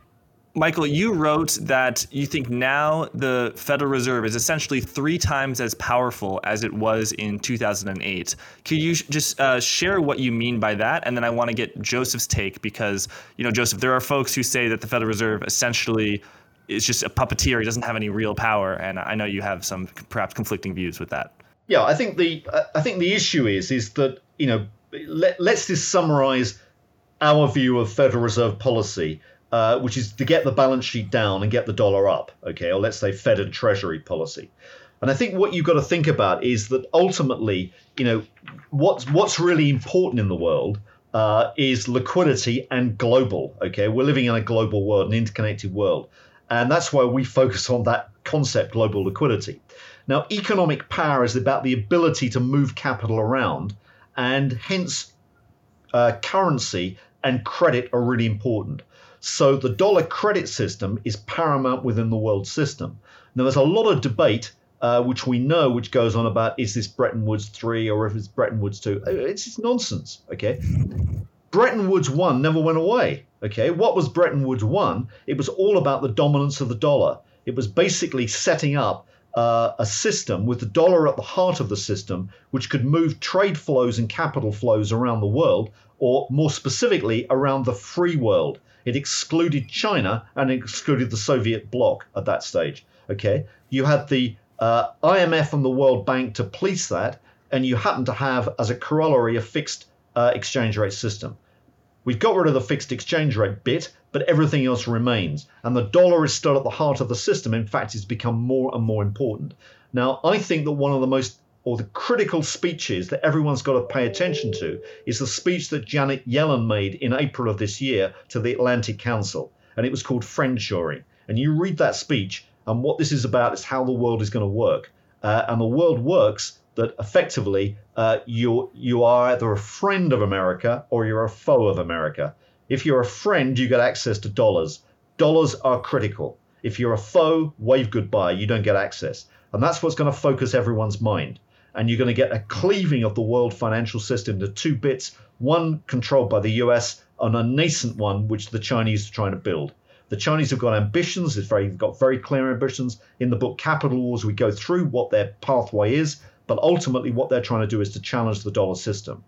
Michael, you wrote that you think now the Federal Reserve is essentially three times as powerful as it was in 2008. Could you just uh, share what you mean by that? And then I want to get Joseph's take because, you know, Joseph, there are folks who say that the Federal Reserve essentially is just a puppeteer. He doesn't have any real power. And I know you have some perhaps conflicting views with that. Yeah, I think the I think the issue is is that you know let, let's just summarize our view of Federal Reserve policy, uh, which is to get the balance sheet down and get the dollar up. Okay, or let's say Fed and Treasury policy. And I think what you've got to think about is that ultimately, you know, what's what's really important in the world uh, is liquidity and global. Okay, we're living in a global world, an interconnected world, and that's why we focus on that concept, global liquidity. Now, economic power is about the ability to move capital around, and hence uh, currency and credit are really important. So the dollar credit system is paramount within the world system. Now, there's a lot of debate, uh, which we know, which goes on about is this Bretton Woods 3 or if it's Bretton Woods 2. Uh, it's nonsense, okay? Bretton Woods 1 never went away, okay? What was Bretton Woods 1? It was all about the dominance of the dollar. It was basically setting up uh, a system with the dollar at the heart of the system, which could move trade flows and capital flows around the world, or more specifically, around the free world. It excluded China and it excluded the Soviet bloc at that stage. Okay, you had the uh, IMF and the World Bank to police that, and you happen to have as a corollary a fixed uh, exchange rate system. We've got rid of the fixed exchange rate bit, but everything else remains. And the dollar is still at the heart of the system. In fact, it's become more and more important. Now, I think that one of the most or the critical speeches that everyone's got to pay attention to is the speech that Janet Yellen made in April of this year to the Atlantic Council. And it was called Friendshoring. And you read that speech, and what this is about is how the world is going to work. Uh, and the world works that effectively uh, you you are either a friend of America or you're a foe of America. If you're a friend, you get access to dollars. Dollars are critical. If you're a foe, wave goodbye. You don't get access, and that's what's going to focus everyone's mind. And you're going to get a cleaving of the world financial system to two bits: one controlled by the U.S. and a nascent one which the Chinese are trying to build. The Chinese have got ambitions. They've got very clear ambitions. In the book Capital Wars, we go through what their pathway is but ultimately, what they're trying to do is to challenge the dollar system.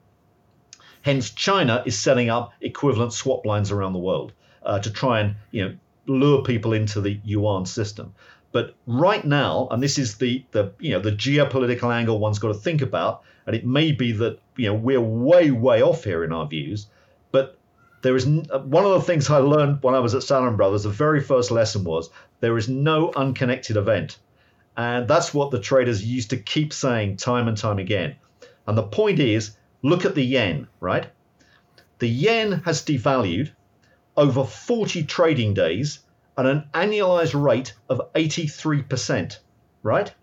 Hence, China is setting up equivalent swap lines around the world uh, to try and you know lure people into the yuan system. But right now, and this is the the you know the geopolitical angle one's got to think about, and it may be that you know we're way way off here in our views, but there is uh, one of the things I learned when I was at Salomon Brothers. The very first lesson was there is no unconnected event. And that's what the traders used to keep saying time and time again. And the point is look at the yen, right? The yen has devalued over 40 trading days at an annualized rate of 83%, right?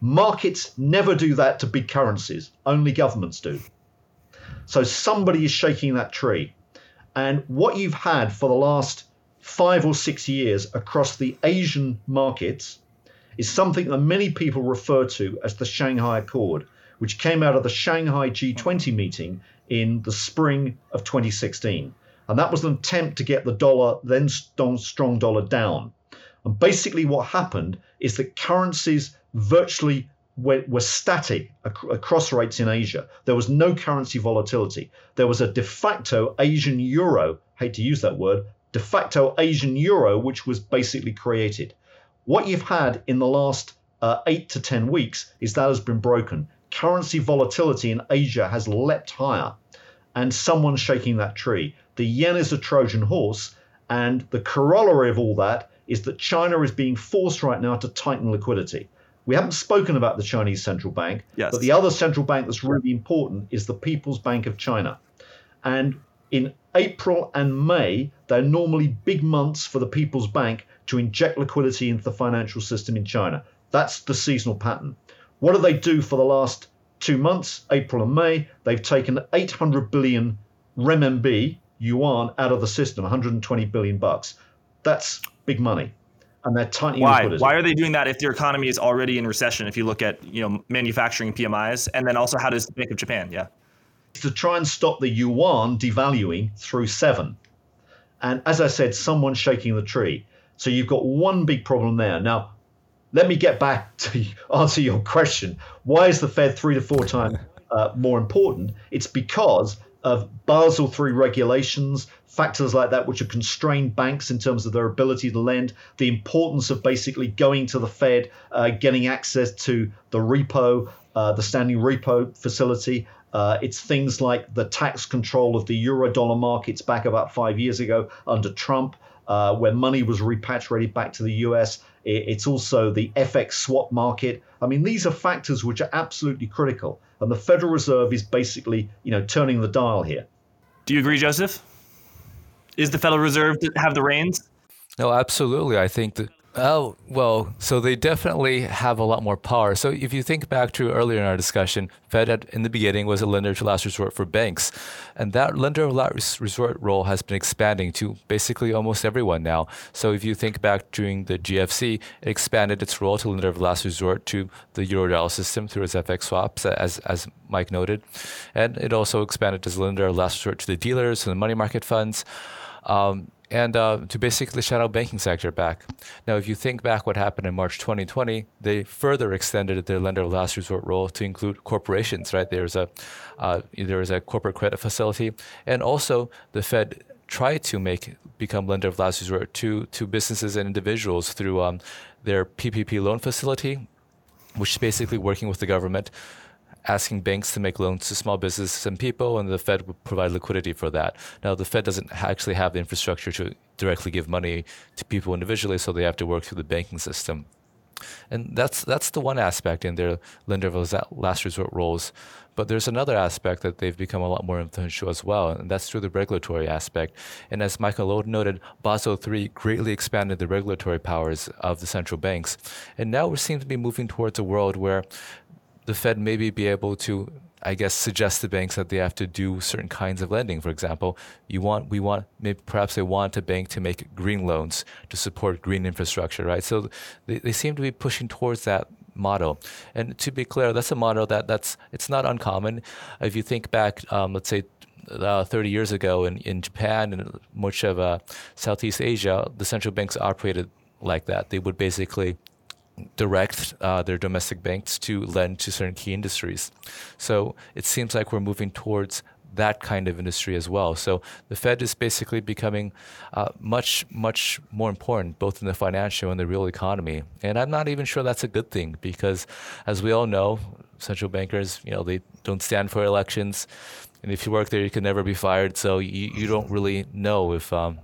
Markets never do that to big currencies, only governments do. So somebody is shaking that tree. And what you've had for the last five or six years across the Asian markets is something that many people refer to as the Shanghai Accord, which came out of the Shanghai G20 meeting in the spring of 2016. And that was an attempt to get the dollar, then strong dollar, down. And basically, what happened is that currencies virtually were, were static across rates in Asia. There was no currency volatility. There was a de facto Asian euro, hate to use that word, de facto Asian euro, which was basically created. What you've had in the last uh, eight to 10 weeks is that has been broken. Currency volatility in Asia has leapt higher, and someone's shaking that tree. The yen is a Trojan horse, and the corollary of all that is that China is being forced right now to tighten liquidity. We haven't spoken about the Chinese central bank, yes. but the other central bank that's really important is the People's Bank of China. And in April and May, they're normally big months for the People's Bank to inject liquidity into the financial system in China. That's the seasonal pattern. What do they do for the last two months, April and May? They've taken 800 billion renminbi, yuan, out of the system, 120 billion bucks. That's big money. And they're tightening Why? Why are they doing that if their economy is already in recession? If you look at you know manufacturing PMIs, and then also how does the Bank of Japan? Yeah, to try and stop the yuan devaluing through seven. And as I said, someone's shaking the tree. So you've got one big problem there. Now, let me get back to answer your question. Why is the Fed three to four times uh, more important? It's because of Basel III regulations, factors like that, which have constrained banks in terms of their ability to lend, the importance of basically going to the Fed, uh, getting access to the repo, uh, the standing repo facility. Uh, it's things like the tax control of the euro dollar markets back about five years ago under Trump uh, where money was repatriated back to the US. It's also the FX swap market. I mean, these are factors which are absolutely critical. And the Federal Reserve is basically, you know, turning the dial here. Do you agree, Joseph? Is the Federal Reserve have the reins? No, absolutely. I think that Oh, well, so they definitely have a lot more power. So if you think back to earlier in our discussion, Fed in the beginning was a lender to last resort for banks. And that lender of last resort role has been expanding to basically almost everyone now. So if you think back during the GFC, it expanded its role to lender of last resort to the Eurodollar system through its FX swaps, as, as Mike noted. And it also expanded as lender of last resort to the dealers and the money market funds. Um, and uh, to basically shut out banking sector back. Now, if you think back what happened in March 2020, they further extended their lender of last resort role to include corporations. Right there's a uh, there is a corporate credit facility, and also the Fed tried to make become lender of last resort to to businesses and individuals through um, their PPP loan facility, which is basically working with the government asking banks to make loans to small businesses and people, and the Fed would provide liquidity for that. Now, the Fed doesn't actually have the infrastructure to directly give money to people individually, so they have to work through the banking system. And that's that's the one aspect in their lender of last resort roles. But there's another aspect that they've become a lot more influential as well, and that's through the regulatory aspect. And as Michael Howell noted, Basel III greatly expanded the regulatory powers of the central banks. And now we seem to be moving towards a world where the Fed maybe be able to, I guess, suggest to banks that they have to do certain kinds of lending. For example, you want we want maybe perhaps they want a bank to make green loans to support green infrastructure, right? So they, they seem to be pushing towards that model. And to be clear, that's a model that that's it's not uncommon. If you think back, um, let's say. Uh, 30 years ago in, in Japan and much of uh, Southeast Asia, the central banks operated like that. They would basically direct uh, their domestic banks to lend to certain key industries. So it seems like we're moving towards that kind of industry as well. So the Fed is basically becoming uh, much, much more important, both in the financial and the real economy. And I'm not even sure that's a good thing because, as we all know, central bankers, you know, they don't stand for elections, and if you work there, you can never be fired. So you, you don't really know if um,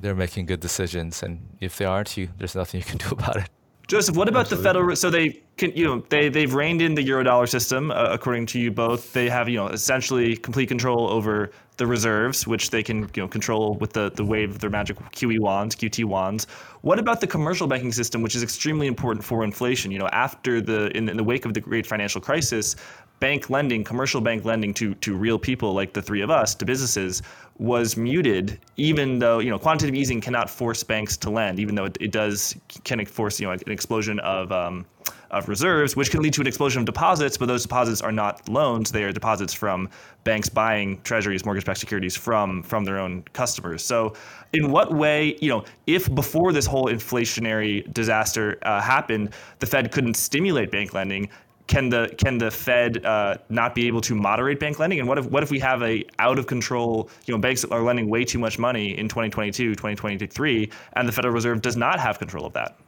they're making good decisions, and if they aren't, you there's nothing you can do about it. Joseph, what about Absolutely. the federal? So they can, you know, they they've reined in the eurodollar system, uh, according to you both. They have, you know, essentially complete control over the reserves, which they can, you know, control with the the wave of their magic QE wands, QT wands. What about the commercial banking system, which is extremely important for inflation? You know, after the in, in the wake of the great financial crisis, bank lending, commercial bank lending to to real people like the three of us, to businesses, was muted. Even though you know quantitative easing cannot force banks to lend, even though it, it does can force you know an explosion of um, of reserves, which can lead to an explosion of deposits, but those deposits are not loans, they are deposits from banks buying treasuries, mortgage-backed securities from from their own customers. So in what way, you know, if before this whole inflationary disaster uh, happened, the Fed couldn't stimulate bank lending, can the can the Fed uh, not be able to moderate bank lending? And what if what if we have a out of control, you know, banks are lending way too much money in 2022, 2023, and the Federal Reserve does not have control of that?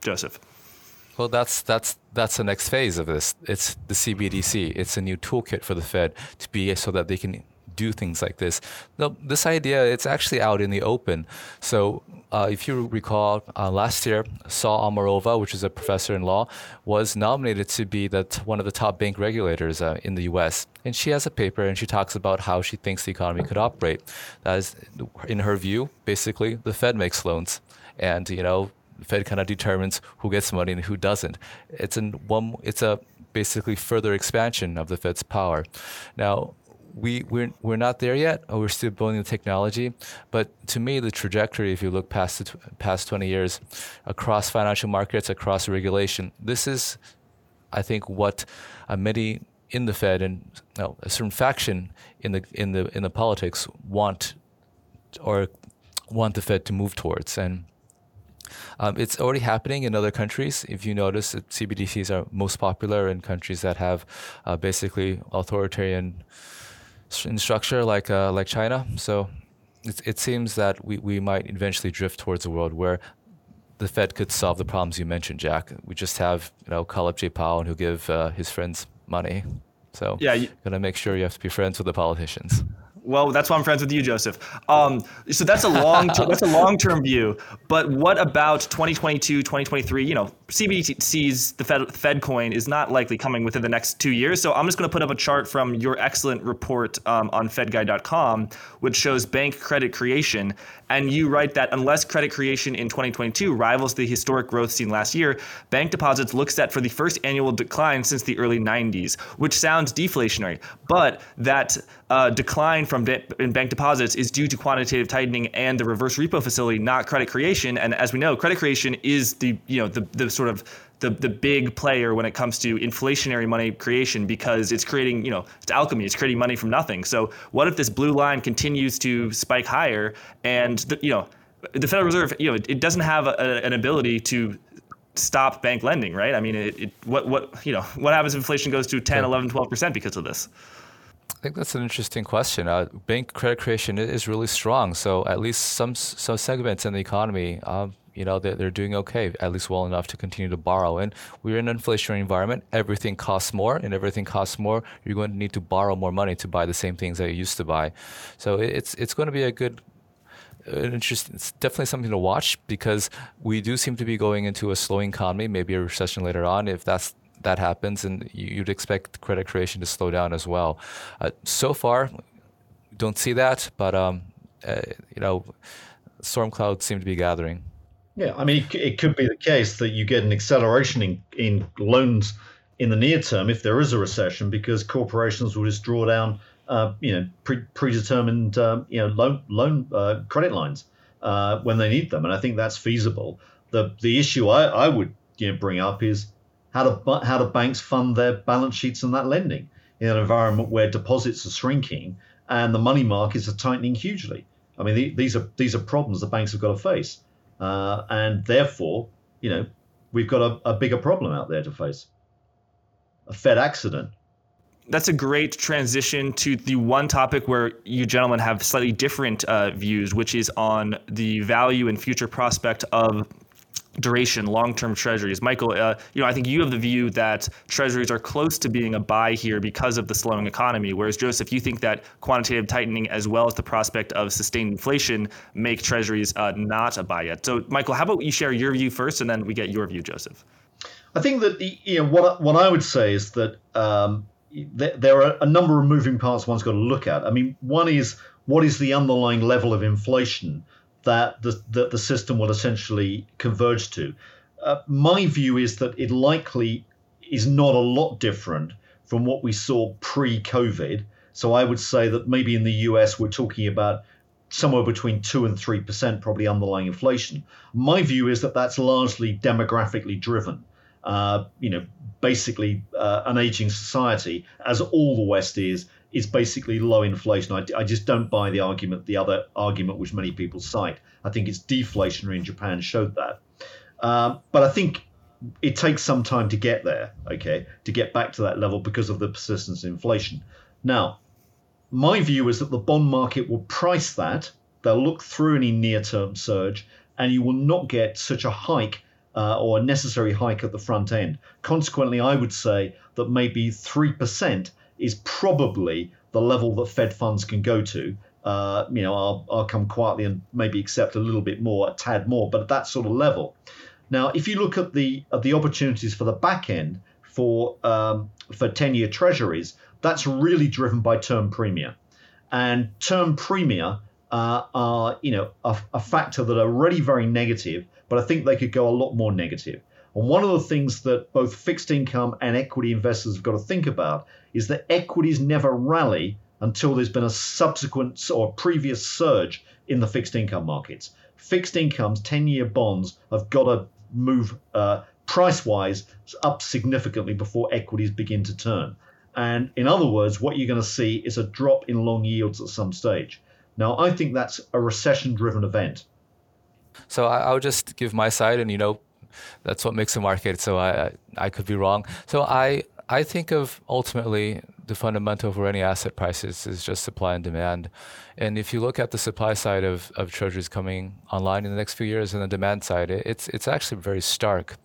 Joseph. Well, that's that's that's the next phase of this. It's the CBDC. It's a new toolkit for the Fed to be so that they can do things like this. Now, this idea it's actually out in the open. So uh, if you recall, uh, last year, Saule Omarova, which is a professor in law, was nominated to be that one of the top bank regulators uh, in the U.S. And she has a paper, and she talks about how she thinks the economy could operate. That is, in her view, basically, the Fed makes loans, and you know, the Fed kind of determines who gets money and who doesn't. It's an one. It's a basically further expansion of the Fed's power. Now, we we're, we're not there yet. We're still building the technology, but to me, the trajectory, if you look past the past 20 years, across financial markets, across regulation, this is, I think, what uh, many in the Fed and a certain faction in the in the in the politics want or want the Fed to move towards, and um, it's already happening in other countries. If you notice, CBDCs are most popular in countries that have uh, basically authoritarian in structure like uh, like China. So it, it seems that we, we might eventually drift towards a world where the Fed could solve the problems you mentioned, Jack. We just have you know call up Jay Powell and who give uh, his friends money. So yeah, you gotta make sure you have to be friends with the politicians. Well, that's why I'm friends with you, Joseph. Um, so that's a long that's a long term view. But what about 2022, 2023? You know, CBDC's the Fed Fed coin is not likely coming within the next two years. So I'm just going to put up a chart from your excellent report um, on FedGuy.com, which shows bank credit creation, and you write that unless credit creation in 2022 rivals the historic growth seen last year, bank deposits look set for the first annual decline since the early 90s, which sounds deflationary. But that uh, decline from de- in bank deposits is due to quantitative tightening and the reverse repo facility, not credit creation. And as we know, credit creation is the you know the the sort of the, the big player when it comes to inflationary money creation because it's creating, you know, it's alchemy, it's creating money from nothing. So what if this blue line continues to spike higher and, the, you know, the Federal Reserve, you know, it, it doesn't have a, an ability to stop bank lending, right? I mean, it, it, what, what, you know, what happens if inflation goes to 10, 11, 12% because of this? I think that's an interesting question. Uh, bank credit creation is really strong. So at least some some segments in the economy, um, you know, they're, they're doing okay, at least well enough to continue to borrow. And we're in an inflationary environment. Everything costs more, and everything costs more. You're going to need to borrow more money to buy the same things that you used to buy. So it's it's going to be a good an interest, it's definitely something to watch because we do seem to be going into a slowing economy, maybe a recession later on. If that's that happens, and you'd expect credit creation to slow down as well. Uh, so far, don't see that, but um, uh, you know, storm clouds seem to be gathering. Yeah, I mean, it, could be the case that you get an acceleration in, in loans in the near term if there is a recession because corporations will just draw down, uh, you know, pre- predetermined, uh, you know, loan loan uh, credit lines uh, when they need them, and I think that's feasible. The the issue I, I would you know bring up is how do how do banks fund their balance sheets and that lending in an environment where deposits are shrinking and the money markets are tightening hugely? I mean, the, these are these are problems the banks have got to face. Uh, and therefore, you know, we've got a, a bigger problem out there to face. A Fed accident. That's a great transition to the one topic where you gentlemen have slightly different uh, views, which is on the value and future prospect of duration long-term treasuries. Michael, uh, you know, I think you have the view that treasuries are close to being a buy here because of the slowing economy, whereas Joseph, you think that quantitative tightening as well as the prospect of sustained inflation make treasuries uh, not a buy yet. So, Michael, how about you share your view first, and then we get your view, Joseph? I think that you know what what I would say is that um, th- there are a number of moving parts one's got to look at. I mean, one is what is the underlying level of inflation that the, that the system will essentially converge to. Uh, my view is that it likely is not a lot different from what we saw pre COVID. So I would say that maybe in the US, we're talking about somewhere between 2 and 3% probably underlying inflation. My view is that that's largely demographically driven. uh, you know, basically uh, an aging society, as all the West is, is basically low inflation. I, I, just don't buy the argument, the other argument which many people cite. I think it's deflationary, and Japan showed that. Um, but I think it takes some time to get there, okay, to get back to that level because of the persistence of inflation. Now, my view is that the bond market will price that. They'll look through any near term surge, and you will not get such a hike uh, or a necessary hike at the front end. Consequently, I would say that maybe 3% is probably the level that Fed funds can go to. Uh, you know, I'll, I'll come quietly and maybe accept a little bit more, a tad more, but at that sort of level. Now, if you look at the at the opportunities for the back end for um, for 10 year treasuries, that's really driven by term premia. And term premia uh, are, you know, a, a factor that are already very negative, but I think they could go a lot more negative. And one of the things that both fixed income and equity investors have got to think about is that equities never rally until there's been a subsequent or previous surge in the fixed income markets. Fixed incomes, 10 year bonds, have got to move uh, price wise up significantly before equities begin to turn. And in other words, what you're going to see is a drop in long yields at some stage. Now, I think that's a recession driven event. So I, will just give my side, and you know, that's what makes a market. So I, I could be wrong. So I, I think of ultimately the fundamental for any asset prices is just supply and demand. And if you look at the supply side of, of treasuries coming online in the next few years and the demand side, it's, it's actually very stark.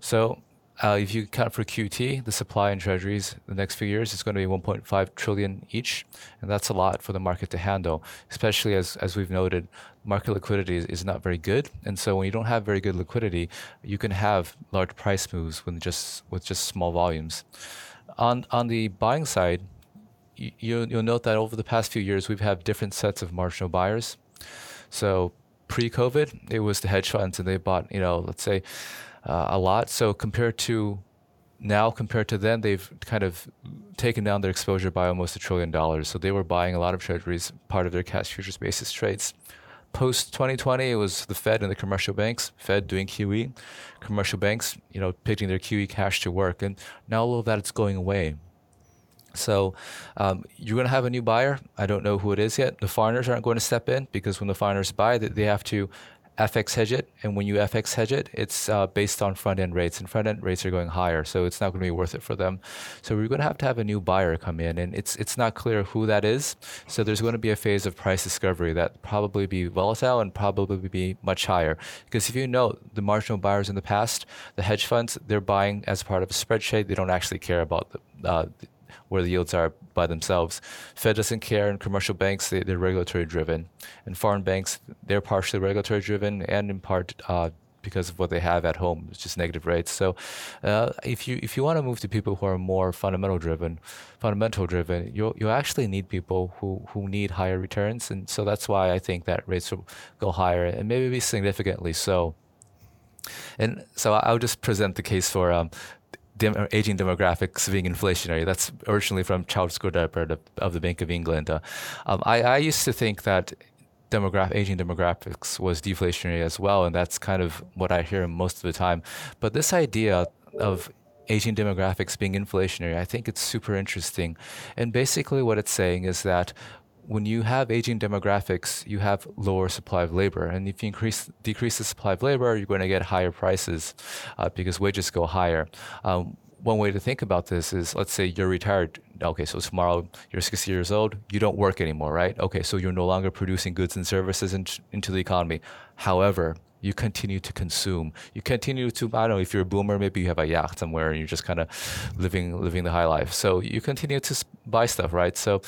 So uh, if you account for QT, the supply in treasuries the next few years is going to be 1.5 trillion each, and that's a lot for the market to handle. Especially as as we've noted, market liquidity is, is not very good, and so when you don't have very good liquidity, you can have large price moves with just with just small volumes. On on the buying side, you, you'll, you'll note that over the past few years we've had different sets of marginal buyers. So pre-COVID, it was the hedge funds, and they bought you know let's say uh, a lot. So compared to now, compared to then, they've kind of taken down their exposure by almost a trillion dollars. So they were buying a lot of treasuries, part of their cash futures basis trades. Post 2020, it was the Fed and the commercial banks. Fed doing QE, commercial banks, you know, putting their QE cash to work, and now all of that is going away. So um, you're going to have a new buyer. I don't know who it is yet. The foreigners aren't going to step in because when the foreigners buy, they have to FX hedge it, and when you FX hedge it, it's uh, based on front end rates, and front end rates are going higher, so it's not going to be worth it for them. So we're going to have to have a new buyer come in, and it's it's not clear who that is. So there's going to be a phase of price discovery that probably be volatile and probably be much higher. Because if you know the marginal buyers in the past, the hedge funds, they're buying as part of a spreadsheet. They don't actually care about the, uh, where the yields are by themselves. Fed doesn't care, and commercial banks they, are regulatory driven, and foreign banks they're partially regulatory driven and in part uh, because of what they have at home, it's just negative rates. So, uh, if you if you want to move to people who are more fundamental driven, fundamental driven, you you actually need people who who need higher returns, and so that's why I think that rates will go higher and maybe be significantly so. And so I'll just present the case for um, dem- aging demographics being inflationary. That's originally from Charles Goodhart of, the Bank of England. Uh, um, I, I used to think that demograph aging demographics was deflationary as well, and that's kind of what I hear most of the time. But this idea of aging demographics being inflationary, I think it's super interesting. And basically, what it's saying is that when you have aging demographics, you have lower supply of labor, and if you increase decrease the supply of labor, you're going to get higher prices uh, because wages go higher. Um, one way to think about this is let's say you're retired. Okay, so tomorrow you're 60 years old, you don't work anymore, right? Okay, so you're no longer producing goods and services in, into the economy. However, you continue to consume. You continue to I don't know if you're a boomer, maybe you have a yacht somewhere and you're just kind of living living the high life. So you continue to buy stuff, right? So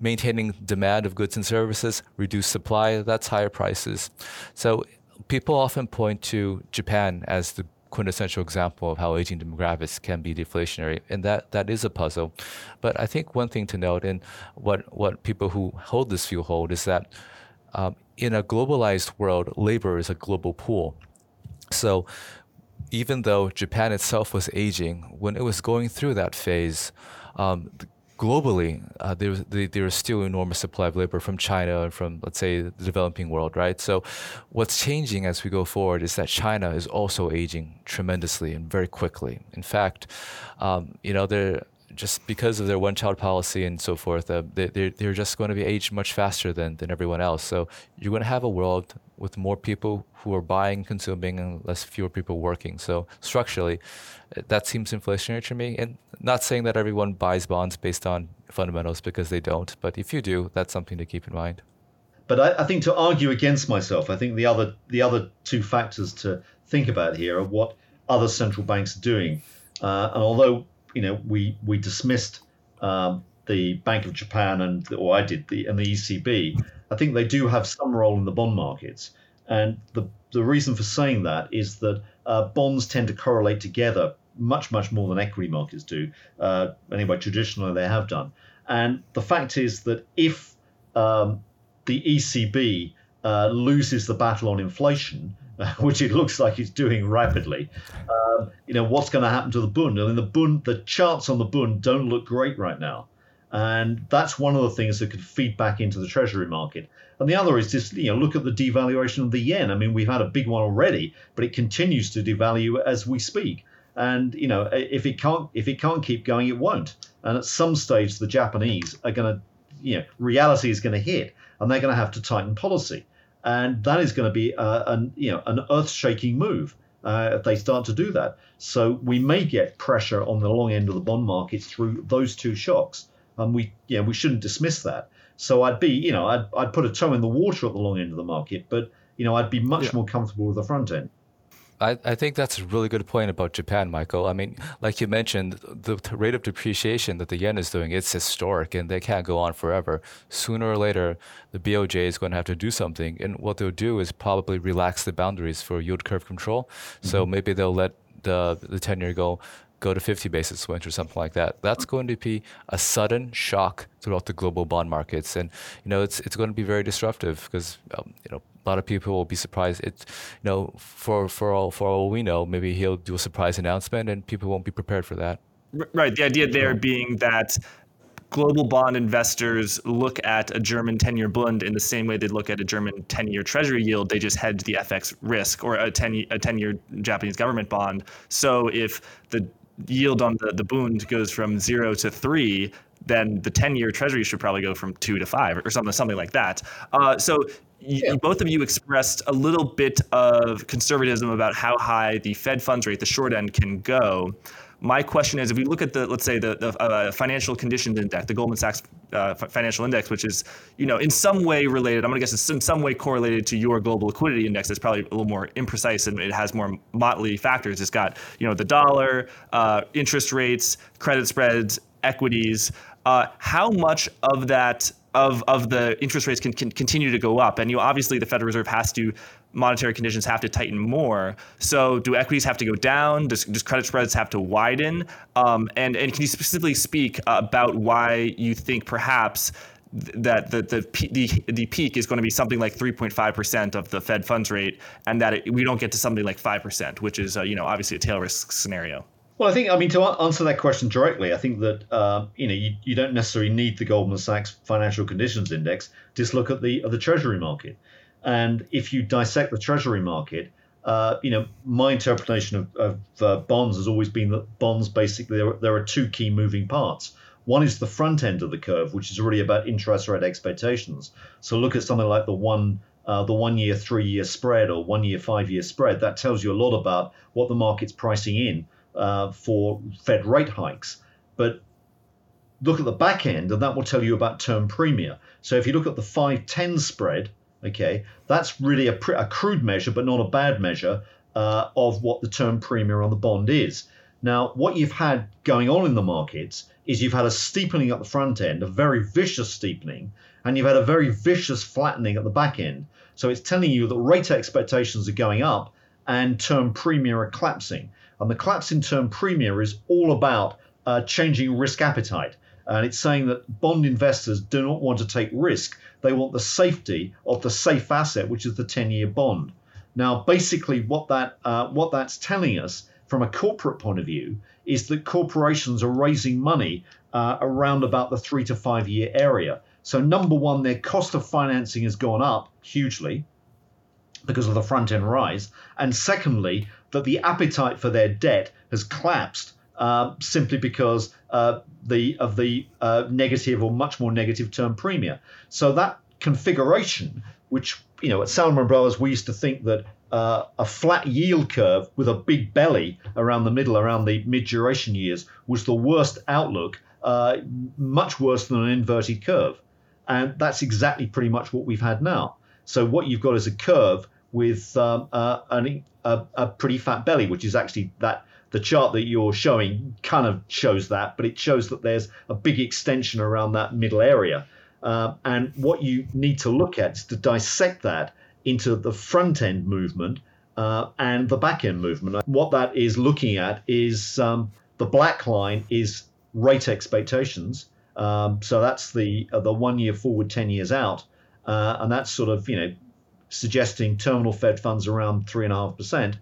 maintaining demand of goods and services, reduce supply, that's higher prices. So people often point to Japan as the quintessential example of how aging demographics can be deflationary, and that, that is a puzzle. But I think one thing to note, and what, what people who hold this view hold, is that um, in a globalized world, labor is a global pool. So even though Japan itself was aging, when it was going through that phase, um, globally, uh, there's there's still enormous supply of labor from China and from let's say the developing world, right? So, what's changing as we go forward is that China is also aging tremendously and very quickly. In fact, um, you know, they're just because of their one-child policy and so forth, uh, they, they're, they're just going to be aged much faster than, than everyone else. So you're going to have a world with more people who are buying, consuming, and less fewer people working. So structurally, that seems inflationary to me. And not saying that everyone buys bonds based on fundamentals because they don't, but if you do, that's something to keep in mind. But I, I think to argue against myself, I think the other the other two factors to think about here are what other central banks are doing. Uh, and although you know we we dismissed um, the Bank of Japan and or I did the and the ECB, I think they do have some role in the bond markets. And the the reason for saying that is that uh, bonds tend to correlate together much much more than equity markets do. Uh, anyway, traditionally they have done. And the fact is that if um, the ECB uh, loses the battle on inflation, which it looks like it's doing rapidly, um, you know what's going to happen to the Bund? I mean, the Bund, the charts on the Bund don't look great right now. And that's one of the things that could feed back into the treasury market. And the other is just, you know, look at the devaluation of the yen. I mean, we've had a big one already, but it continues to devalue as we speak. And, you know, if it can't if it can't keep going, it won't. And at some stage the Japanese are gonna you know, reality is gonna hit and they're gonna have to tighten policy. And that is going to be a, an you know an earth-shaking move uh, if they start to do that. So we may get pressure on the long end of the bond market through those two shocks and we yeah we shouldn't dismiss that. So I'd be you know I'd I'd put a toe in the water at the long end of the market, but you know I'd be much yeah. more comfortable with the front end. I, I think that's a really good point about Japan, Michael. I mean, like you mentioned, the rate of depreciation that the yen is doing, it's historic and they can't go on forever. Sooner or later, the BOJ is going to have to do something. And what they'll do is probably relax the boundaries for yield curve control. Mm-hmm. So maybe they'll let the, the 10 year go go to 50 basis points or something like that. That's going to be a sudden shock throughout the global bond markets, and you know it's it's going to be very disruptive because um, you know a lot of people will be surprised. It's you know for for all for all we know, maybe he'll do a surprise announcement, and people won't be prepared for that. Right. The idea there being that global bond investors look at a German 10 year Bund in the same way they look at a German 10 year treasury yield. They just hedge the FX risk or a 10, a 10 year Japanese government bond. So if the yield on the, the Bund goes from zero to three, then the 10 year treasury should probably go from two to five or something, something like that. Uh, so yeah. both of you expressed a little bit of conservatism about how high the Fed funds rate, the short end, can go. My question is, if we look at the, let's say, the, the uh, financial conditions index, the Goldman Sachs uh, financial index, which is, you know, in some way related, I'm going to guess it's in some way correlated to your global liquidity index. It's probably a little more imprecise and it has more motley factors. It's got, you know, the dollar, uh, interest rates, credit spreads, equities. Uh, how much of that of of the interest rates can, can continue to go up. And you obviously the Federal Reserve has to monetary conditions have to tighten more. So do equities have to go down? Does, does credit spreads have to widen? Um, and and can you specifically speak about why you think perhaps that the, the the the peak is going to be something like 3.5 percent of the Fed funds rate, and that it, we don't get to something like five percent, which is uh, you know obviously a tail risk scenario. Well, I think, I mean, to answer that question directly, I think that, uh, you know, you, you don't necessarily need the Goldman Sachs Financial Conditions Index. Just look at the, at the Treasury market. And if you dissect the Treasury market, uh, you know, my interpretation of, of uh, bonds has always been that bonds basically, there, there are two key moving parts. One is the front end of the curve, which is really about interest rate expectations. So look at something like the one uh, the one year, three year spread or one year, five year spread. That tells you a lot about what the market's pricing in uh, for Fed rate hikes. But look at the back end, and that will tell you about term premia. So if you look at the 510 spread, okay, that's really a, pr- a crude measure, but not a bad measure uh, of what the term premia on the bond is. Now, what you've had going on in the markets is you've had a steepening at the front end, a very vicious steepening, and you've had a very vicious flattening at the back end. So it's telling you that rate expectations are going up and term premia are collapsing. And the collapse in term premia is all about uh, changing risk appetite. And it's saying that bond investors do not want to take risk. They want the safety of the safe asset, which is the 10 year bond. Now, basically, what that uh, what that's telling us from a corporate point of view is that corporations are raising money uh, around about the three to five year area. So, number one, their cost of financing has gone up hugely because of the front end rise. And secondly, that the appetite for their debt has collapsed uh, simply because uh, the of the uh, negative or much more negative term premium. So that configuration, which you know at Salomon Brothers we used to think that uh, a flat yield curve with a big belly around the middle, around the mid duration years, was the worst outlook, uh, much worse than an inverted curve. And that's exactly pretty much what we've had now. So, what you've got is a curve with um, uh, an, a, a pretty fat belly, which is actually that the chart that you're showing kind of shows that, but it shows that there's a big extension around that middle area. Uh, and what you need to look at is to dissect that into the front end movement uh, and the back end movement. What that is looking at is um, the black line is rate expectations. Um, so that's the uh, the one year forward, ten years out, uh, and that's sort of you know suggesting terminal Fed funds around three and a half percent.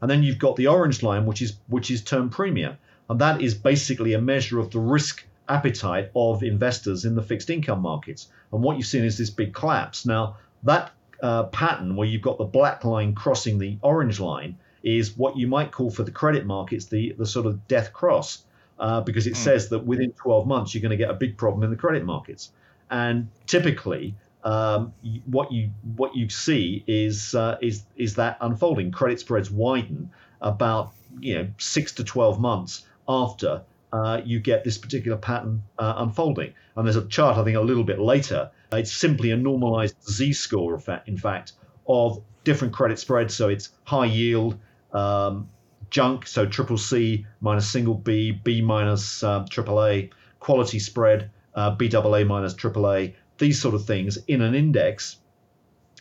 And then you've got the orange line, which is which is term premium, and that is basically a measure of the risk appetite of investors in the fixed income markets. And what you've seen is this big collapse. Now that uh, pattern where you've got the black line crossing the orange line is what you might call for the credit markets the the sort of death cross, uh, because it mm. says that within 12 months you're going to get a big problem in the credit markets. And typically, um, what you what you see is uh, is is that unfolding. Credit spreads widen about you know six to 12 months after uh, you get this particular pattern uh, unfolding. And there's a chart I think a little bit later it's simply a normalized Z score, in fact, of different credit spreads. So it's high yield, um, junk, so triple C minus single B, B minus uh, triple A, quality spread, uh, BAA minus triple A, these sort of things in an index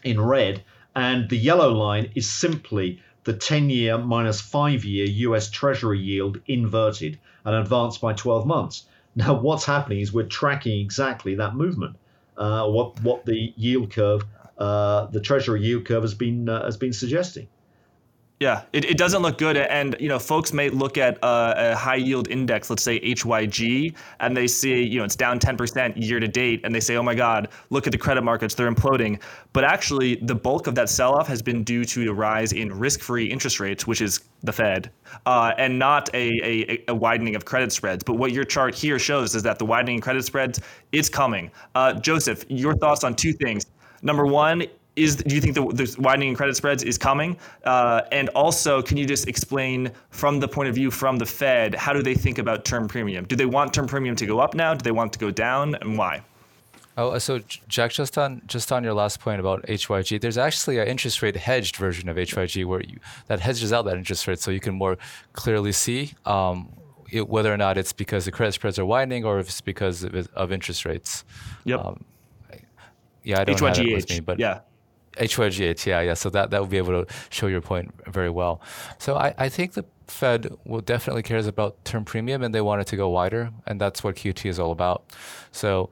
in red. And the yellow line is simply the 10 year minus five year US Treasury yield inverted and advanced by 12 months. Now, what's happening is we're tracking exactly that movement uh, what what the yield curve, uh, the Treasury yield curve has been uh, has been suggesting. Yeah, it, it doesn't look good. And, you know, folks may look at a, a, high yield index, let's say HYG, and they see, you know, it's down 10% year to date. And they say, oh my God, look at the credit markets, they're imploding. But actually, the bulk of that sell off has been due to a rise in risk free interest rates, which is the Fed, uh, and not a, a, a, widening of credit spreads. But what your chart here shows is that the widening credit spreads is coming. Uh, Joseph, your thoughts on two things. Number one, is do you think the, the widening in credit spreads is coming? Uh, and also, can you just explain from the point of view from the Fed, how do they think about term premium? Do they want term premium to go up now? Do they want it to go down, and why? Oh, so Jack, just on just on your last point about HYG, there's actually an interest rate hedged version of HYG where you, that hedges out that interest rate, so you can more clearly see um, it, whether or not it's because the credit spreads are widening or if it's because of, of interest rates. Yep. Um, yeah, I don't HYGH, have it with me, but yeah. HYGH, yeah, yeah. So that, that would be able to show your point very well. So I, I think the Fed will definitely cares about term premium and they want it to go wider, and that's what QT is all about. So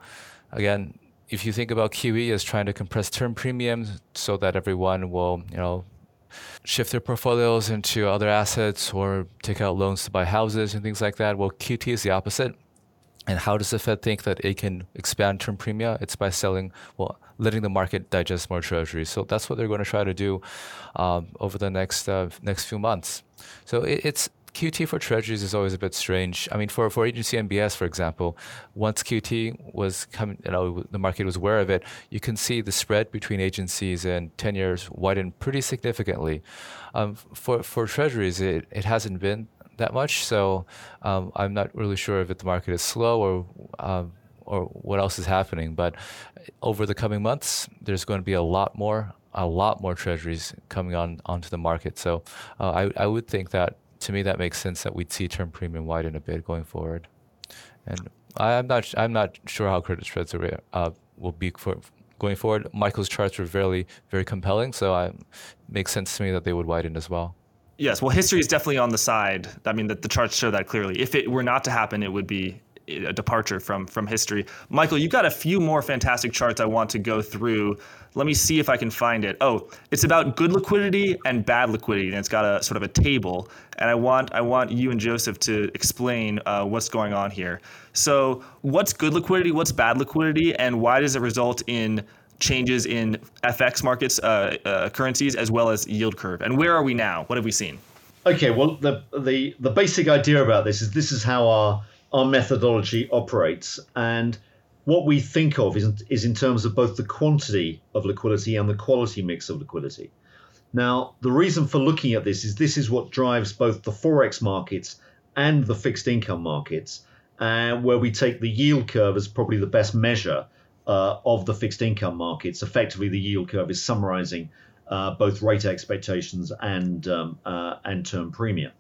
again, if you think about QE as trying to compress term premiums so that everyone will, you know, shift their portfolios into other assets or take out loans to buy houses and things like that, well, QT is the opposite. And how does the Fed think that it can expand term premia? It's by selling, well, letting the market digest more treasuries. So that's what they're going to try to do um, over the next uh, next few months. So it, it's QT for treasuries is always a bit strange. I mean, for, for agency MBS, for example, once QT was coming, you know, the market was aware of it, you can see the spread between agencies and 10 years widen pretty significantly. Um, for, for treasuries, it, it hasn't been that much. So um, I'm not really sure if the market is slow or um, or what else is happening. But over the coming months, there's going to be a lot more a lot more treasuries coming on onto the market. So uh, I I would think that to me that makes sense that we'd see term premium widen a bit going forward. And I'm not I'm not sure how credit spreads are, uh, will be for going forward. Michael's charts were very very compelling, so it makes sense to me that they would widen as well. Yes, well, history is definitely on the side. I mean, the, the charts show that clearly. If it were not to happen, it would be a departure from from history. Michael, you've got a few more fantastic charts I want to go through. Let me see if I can find it. Oh, it's about good liquidity and bad liquidity, and it's got a sort of a table. And I want I want you and Joseph to explain uh, what's going on here. So, what's good liquidity? What's bad liquidity? And why does it result in changes in FX markets, uh, uh, currencies, as well as yield curve? And where are we now? What have we seen? Okay, well, the the the basic idea about this is this is how our our methodology operates, and what we think of is, is in terms of both the quantity of liquidity and the quality mix of liquidity. Now, the reason for looking at this is this is what drives both the forex markets and the fixed income markets, uh, where we take the yield curve as probably the best measure uh, of the fixed income markets. Effectively, the yield curve is summarizing uh, both rate expectations and um, uh, and term premium.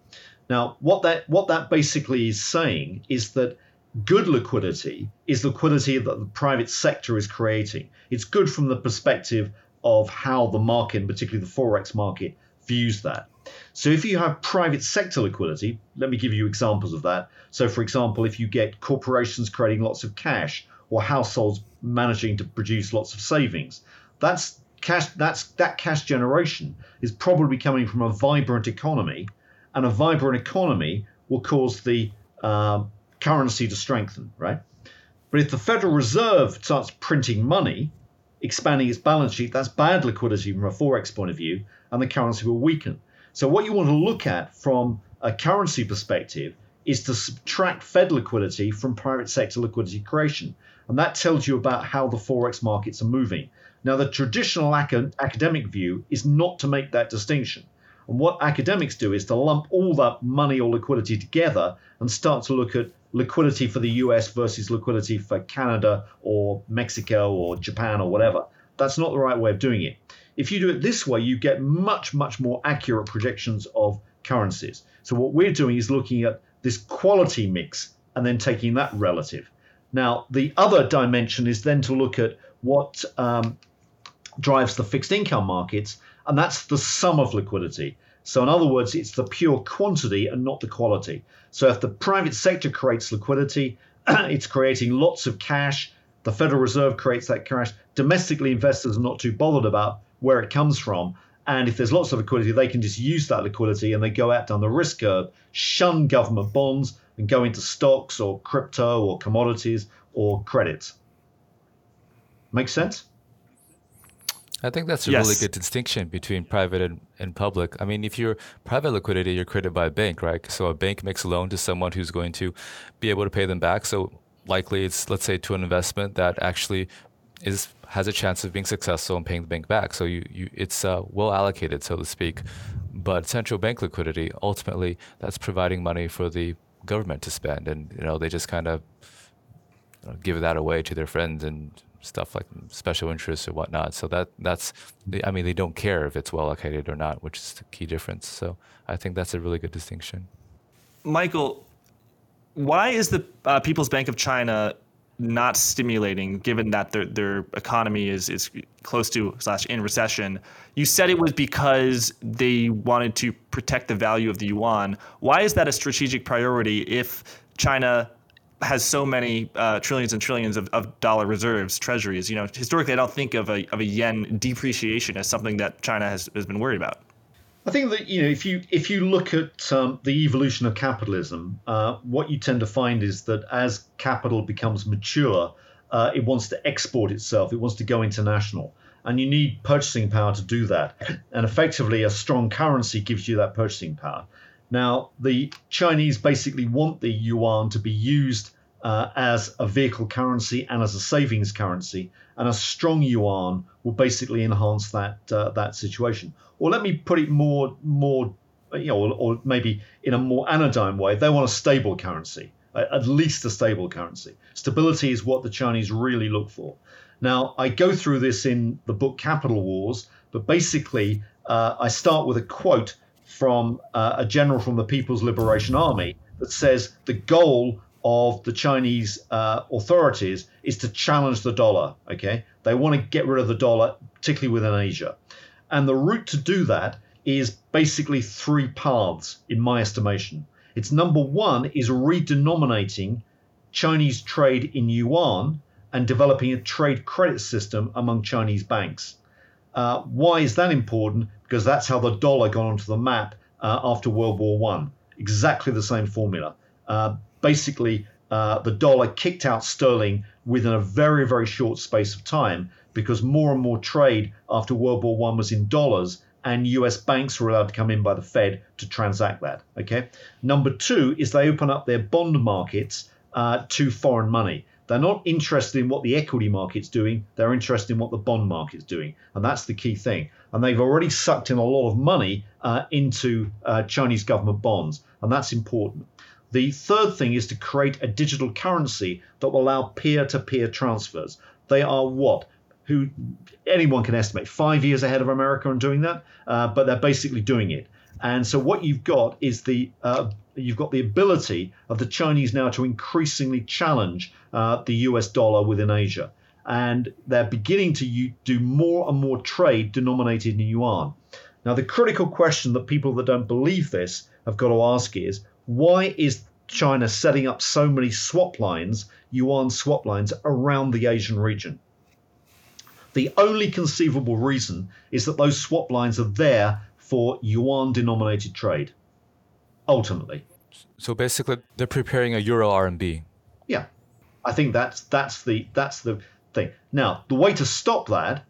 Now, what that what that basically is saying is that good liquidity is liquidity that the private sector is creating. It's good from the perspective of how the market, particularly the forex market, views that. So if you have private sector liquidity, let me give you examples of that. So for example, if you get corporations creating lots of cash or households managing to produce lots of savings, that's cash that's that cash generation is probably coming from a vibrant economy, and a vibrant economy will cause the um, currency to strengthen, right? But if the Federal Reserve starts printing money, expanding its balance sheet, that's bad liquidity from a forex point of view, and the currency will weaken. So what you want to look at from a currency perspective is to subtract Fed liquidity from private sector liquidity creation. And that tells you about how the forex markets are moving. Now, the traditional academic view is not to make that distinction. And what academics do is to lump all that money or liquidity together and start to look at liquidity for the US versus liquidity for Canada or Mexico or Japan or whatever. That's not the right way of doing it. If you do it this way, you get much, much more accurate projections of currencies. So, what we're doing is looking at this quality mix and then taking that relative. Now, the other dimension is then to look at what um, drives the fixed income markets, and that's the sum of liquidity. So, in other words, it's the pure quantity and not the quality. So, if the private sector creates liquidity, it's creating lots of cash. The Federal Reserve creates that cash. Domestically, investors are not too bothered about where it comes from. And if there's lots of liquidity, they can just use that liquidity and they go out down the risk curve, shun government bonds, and go into stocks or crypto or commodities or credits. Make sense? I think that's a yes. really good distinction between private and, and public. I mean, if you're private liquidity, you're created by a bank, right? So a bank makes a loan to someone who's going to be able to pay them back. So likely it's, let's say, to an investment that actually is has a chance of being successful and paying the bank back. So you, you it's uh, well allocated, so to speak. But central bank liquidity, ultimately, that's providing money for the government to spend, and you know they just kind of you know, give that away to their friends and stuff like special interests or whatnot. So that that's, I mean, they don't care if it's well located or not, which is the key difference. So I think that's a really good distinction. Michael, why is the uh, People's Bank of China not stimulating, given that their their economy is is close to slash in recession? You said it was because they wanted to protect the value of the yuan. Why is that a strategic priority if China has so many uh, trillions and trillions of, of dollar reserves, treasuries. You know, historically, I don't think of a, of a yen depreciation as something that China has, has been worried about. I think that you know if you if you look at um, the evolution of capitalism, uh, what you tend to find is that as capital becomes mature, uh, it wants to export itself. It wants to go international, and you need purchasing power to do that. And effectively, a strong currency gives you that purchasing power. Now, the Chinese basically want the yuan to be used uh, as a vehicle currency and as a savings currency, and a strong yuan will basically enhance that uh, that situation. Or let me put it more more you know, or, or, maybe in a more anodyne way, they want a stable currency, at least a stable currency. Stability is what the Chinese really look for. Now, I go through this in the book Capital Wars, but basically, uh, I start with a quote from uh, a general from the People's Liberation Army that says the goal of the Chinese uh, authorities is to challenge the dollar. Okay, they want to get rid of the dollar, particularly within Asia, and the route to do that is basically three paths, in my estimation. It's number one is redenominating Chinese trade in yuan and developing a trade credit system among Chinese banks. Uh, why is that important? Because that's how the dollar got onto the map uh, after World War One. Exactly the same formula. Uh, basically, uh, the dollar kicked out sterling within a very, very short space of time because more and more trade after World War One was in dollars, and U.S. banks were allowed to come in by the Fed to transact that. Okay. Number two is they open up their bond markets uh, to foreign money. They're not interested in what the equity market's doing. They're interested in what the bond market's doing. And that's the key thing. And they've already sucked in a lot of money uh, into uh, Chinese government bonds. And that's important. The third thing is to create a digital currency that will allow peer to peer transfers. They are what? Who anyone can estimate five years ahead of America on doing that, uh, but they're basically doing it. And so what you've got is the uh, you've got the ability of the Chinese now to increasingly challenge uh, the US dollar within Asia. And they're beginning to do more and more trade denominated in yuan. Now, the critical question that people that don't believe this have got to ask is why is China setting up so many swap lines, yuan swap lines, around the Asian region? The only conceivable reason is that those swap lines are there for yuan denominated trade ultimately. So basically, they're preparing a Euro RMB. Yeah, I think that's that's the that's the thing. Now, the way to stop that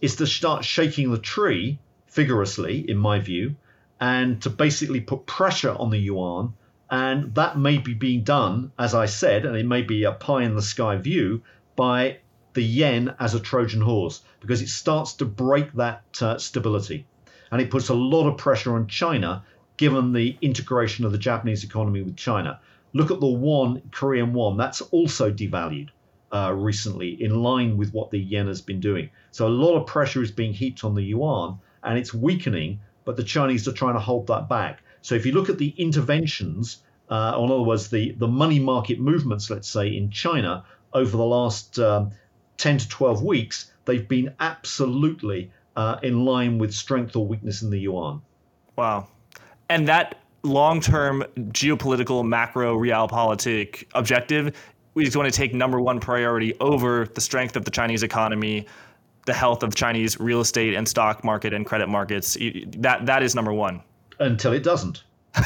is to start shaking the tree vigorously, in my view, and to basically put pressure on the yuan. And that may be being done, as I said, and it may be a pie in the sky view by the yen as a Trojan horse because it starts to break that uh, stability. And it puts a lot of pressure on China given the integration of the Japanese economy with China. Look at the won, Korean won, that's also devalued uh, recently in line with what the yen has been doing. So a lot of pressure is being heaped on the yuan and it's weakening, but the Chinese are trying to hold that back. So if you look at the interventions, uh, or in other words, the, the money market movements, let's say, in China over the last um, 10 to 12 weeks, they've been absolutely uh, in line with strength or weakness in the yuan. Wow and that long-term geopolitical macro realpolitik objective just want to take number one priority over the strength of the Chinese economy, the health of Chinese real estate and stock market and credit markets. That that is number one. Until it doesn't, and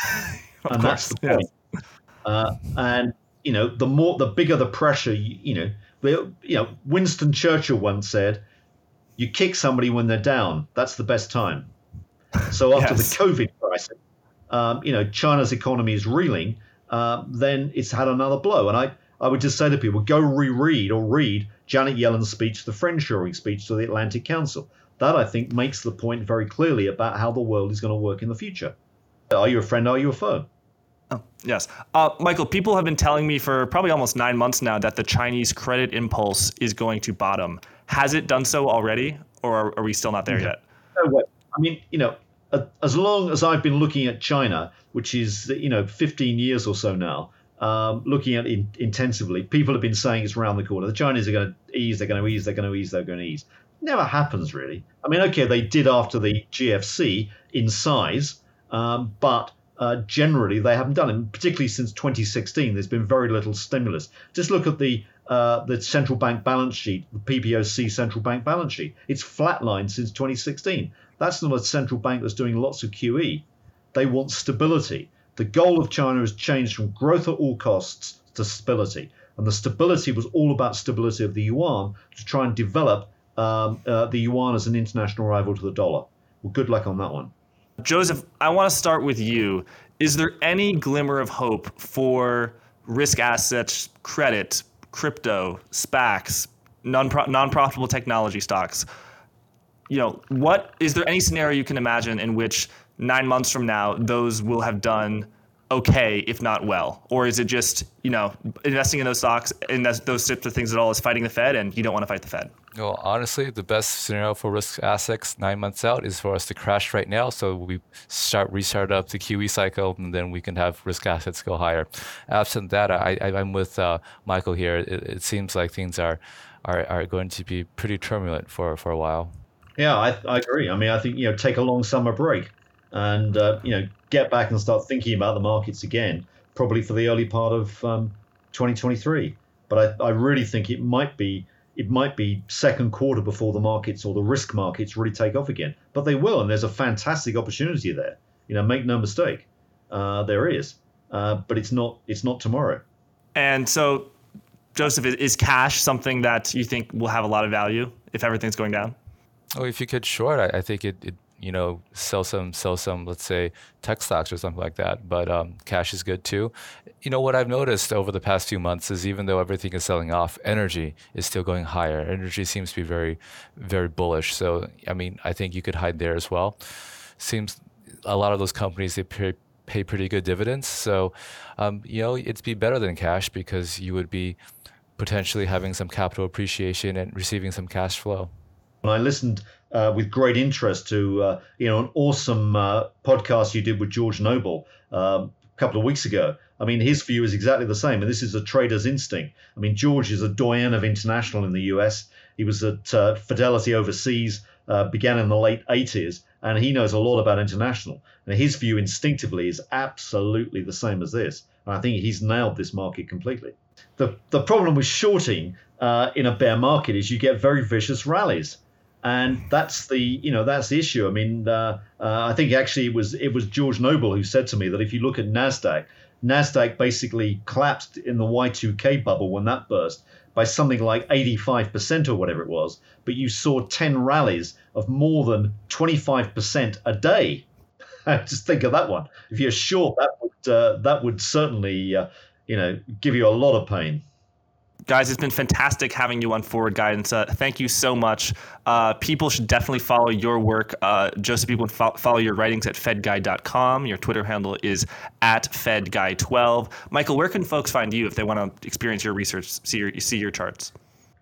course, that's the point. Yes. Uh, and you know, the more, the bigger the pressure. You, you know, the, you know, Winston Churchill once said, "You kick somebody when they're down. That's the best time." So after yes. the COVID crisis, um, you know, China's economy is reeling, uh, then it's had another blow. And I, I would just say to people, go reread or read Janet Yellen's speech, the friendshoring speech to the Atlantic Council. That, I think, makes the point very clearly about how the world is going to work in the future. Are you a friend? Are you a foe? Oh, yes. Uh, Michael, people have been telling me for probably almost nine months now that the Chinese credit impulse is going to bottom. Has it done so already, or are, are we still not there no. yet? No way. I mean, you know, as long as I've been looking at China, which is you know 15 years or so now, um, looking at it intensively, people have been saying it's around the corner. The Chinese are going to ease, they're going to ease, they're going to ease, they're going to ease. Never happens really. I mean, okay, they did after the GFC in size, um, but uh, generally they haven't done it. Particularly since 2016, there's been very little stimulus. Just look at the uh, the central bank balance sheet, the PBOC central bank balance sheet. It's flatlined since 2016. That's not a central bank that's doing lots of QE. They want stability. The goal of China has changed from growth at all costs to stability. And the stability was all about stability of the yuan to try and develop um, uh, the yuan as an international rival to the dollar. Well, good luck on that one. Joseph, I want to start with you. Is there any glimmer of hope for risk assets, credit, crypto, SPACs, non profitable technology stocks? you know, what is there any scenario you can imagine in which nine months from now those will have done okay, if not well? Or is it just, you know, investing in those stocks and those types of things at all is fighting the Fed and you don't want to fight the Fed? Well, honestly, the best scenario for risk assets nine months out is for us to crash right now. So we start restart up the QE cycle, and then we can have risk assets go higher. Absent that, I, am with uh, Michael here. It, it seems like things are, are are going to be pretty turbulent for for a while. Yeah, I, I agree. I mean, I think you know, take a long summer break and uh, you know get back and start thinking about the markets again, probably for the early part of um, 2023. But I, I really think it might be it might be second quarter before the markets or the risk markets really take off again. But they will, and there's a fantastic opportunity there. You know, make no mistake, uh, there is. Uh, but it's not it's not tomorrow. And so, Joseph, is cash something that you think will have a lot of value if everything's going down? Oh, if you could short, I, I think it, it you know, sell some, sell some, let's say, tech stocks or something like that. But um, cash is good too. You know, what I've noticed over the past few months is even though everything is selling off, energy is still going higher. Energy seems to be very, very bullish. So, I mean, I think you could hide there as well. Seems a lot of those companies, they pay, pay pretty good dividends. So, um, you know, it'd be better than cash because you would be potentially having some capital appreciation and receiving some cash flow. When I listened uh, with great interest to uh, you know an awesome uh, podcast you did with George Noble um, a couple of weeks ago. I mean, his view is exactly the same, and this is a trader's instinct. I mean, George is a doyen of international in the U.S. He was at uh, Fidelity overseas, uh, began in the late 80s, and he knows a lot about international. And his view instinctively is absolutely the same as this. And I think he's nailed this market completely. The the problem with shorting uh, in a bear market is you get very vicious rallies and that's the you know that's the issue. I mean, uh, uh, I think actually it was it was George Noble who said to me that if you look at Nasdaq, Nasdaq basically collapsed in the Y2K bubble when that burst by something like 85% or whatever it was, but you saw 10 rallies of more than 25% a day. Just think of that one. If you're short, that would uh, that would certainly uh, you know give you a lot of pain guys, it's been fantastic having you on Forward Guidance. Uh, thank you so much. Uh, people should definitely follow your work. Uh, Joseph, people fo- follow your writings at fedguy.com. Your Twitter handle is at fedguy12. Michael, where can folks find you if they want to experience your research, see your, see your charts?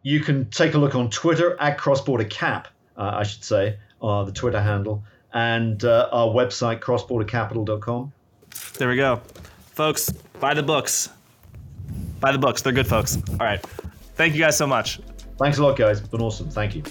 You can take a look on Twitter at crossborder cap, uh, I should say, uh, the Twitter handle, and uh, our website, crossbordercapital.com. There we go. Folks, buy the books. Buy the books. They're good folks. All right. Thank you guys so much. Thanks a lot, guys. It's been awesome. Thank you.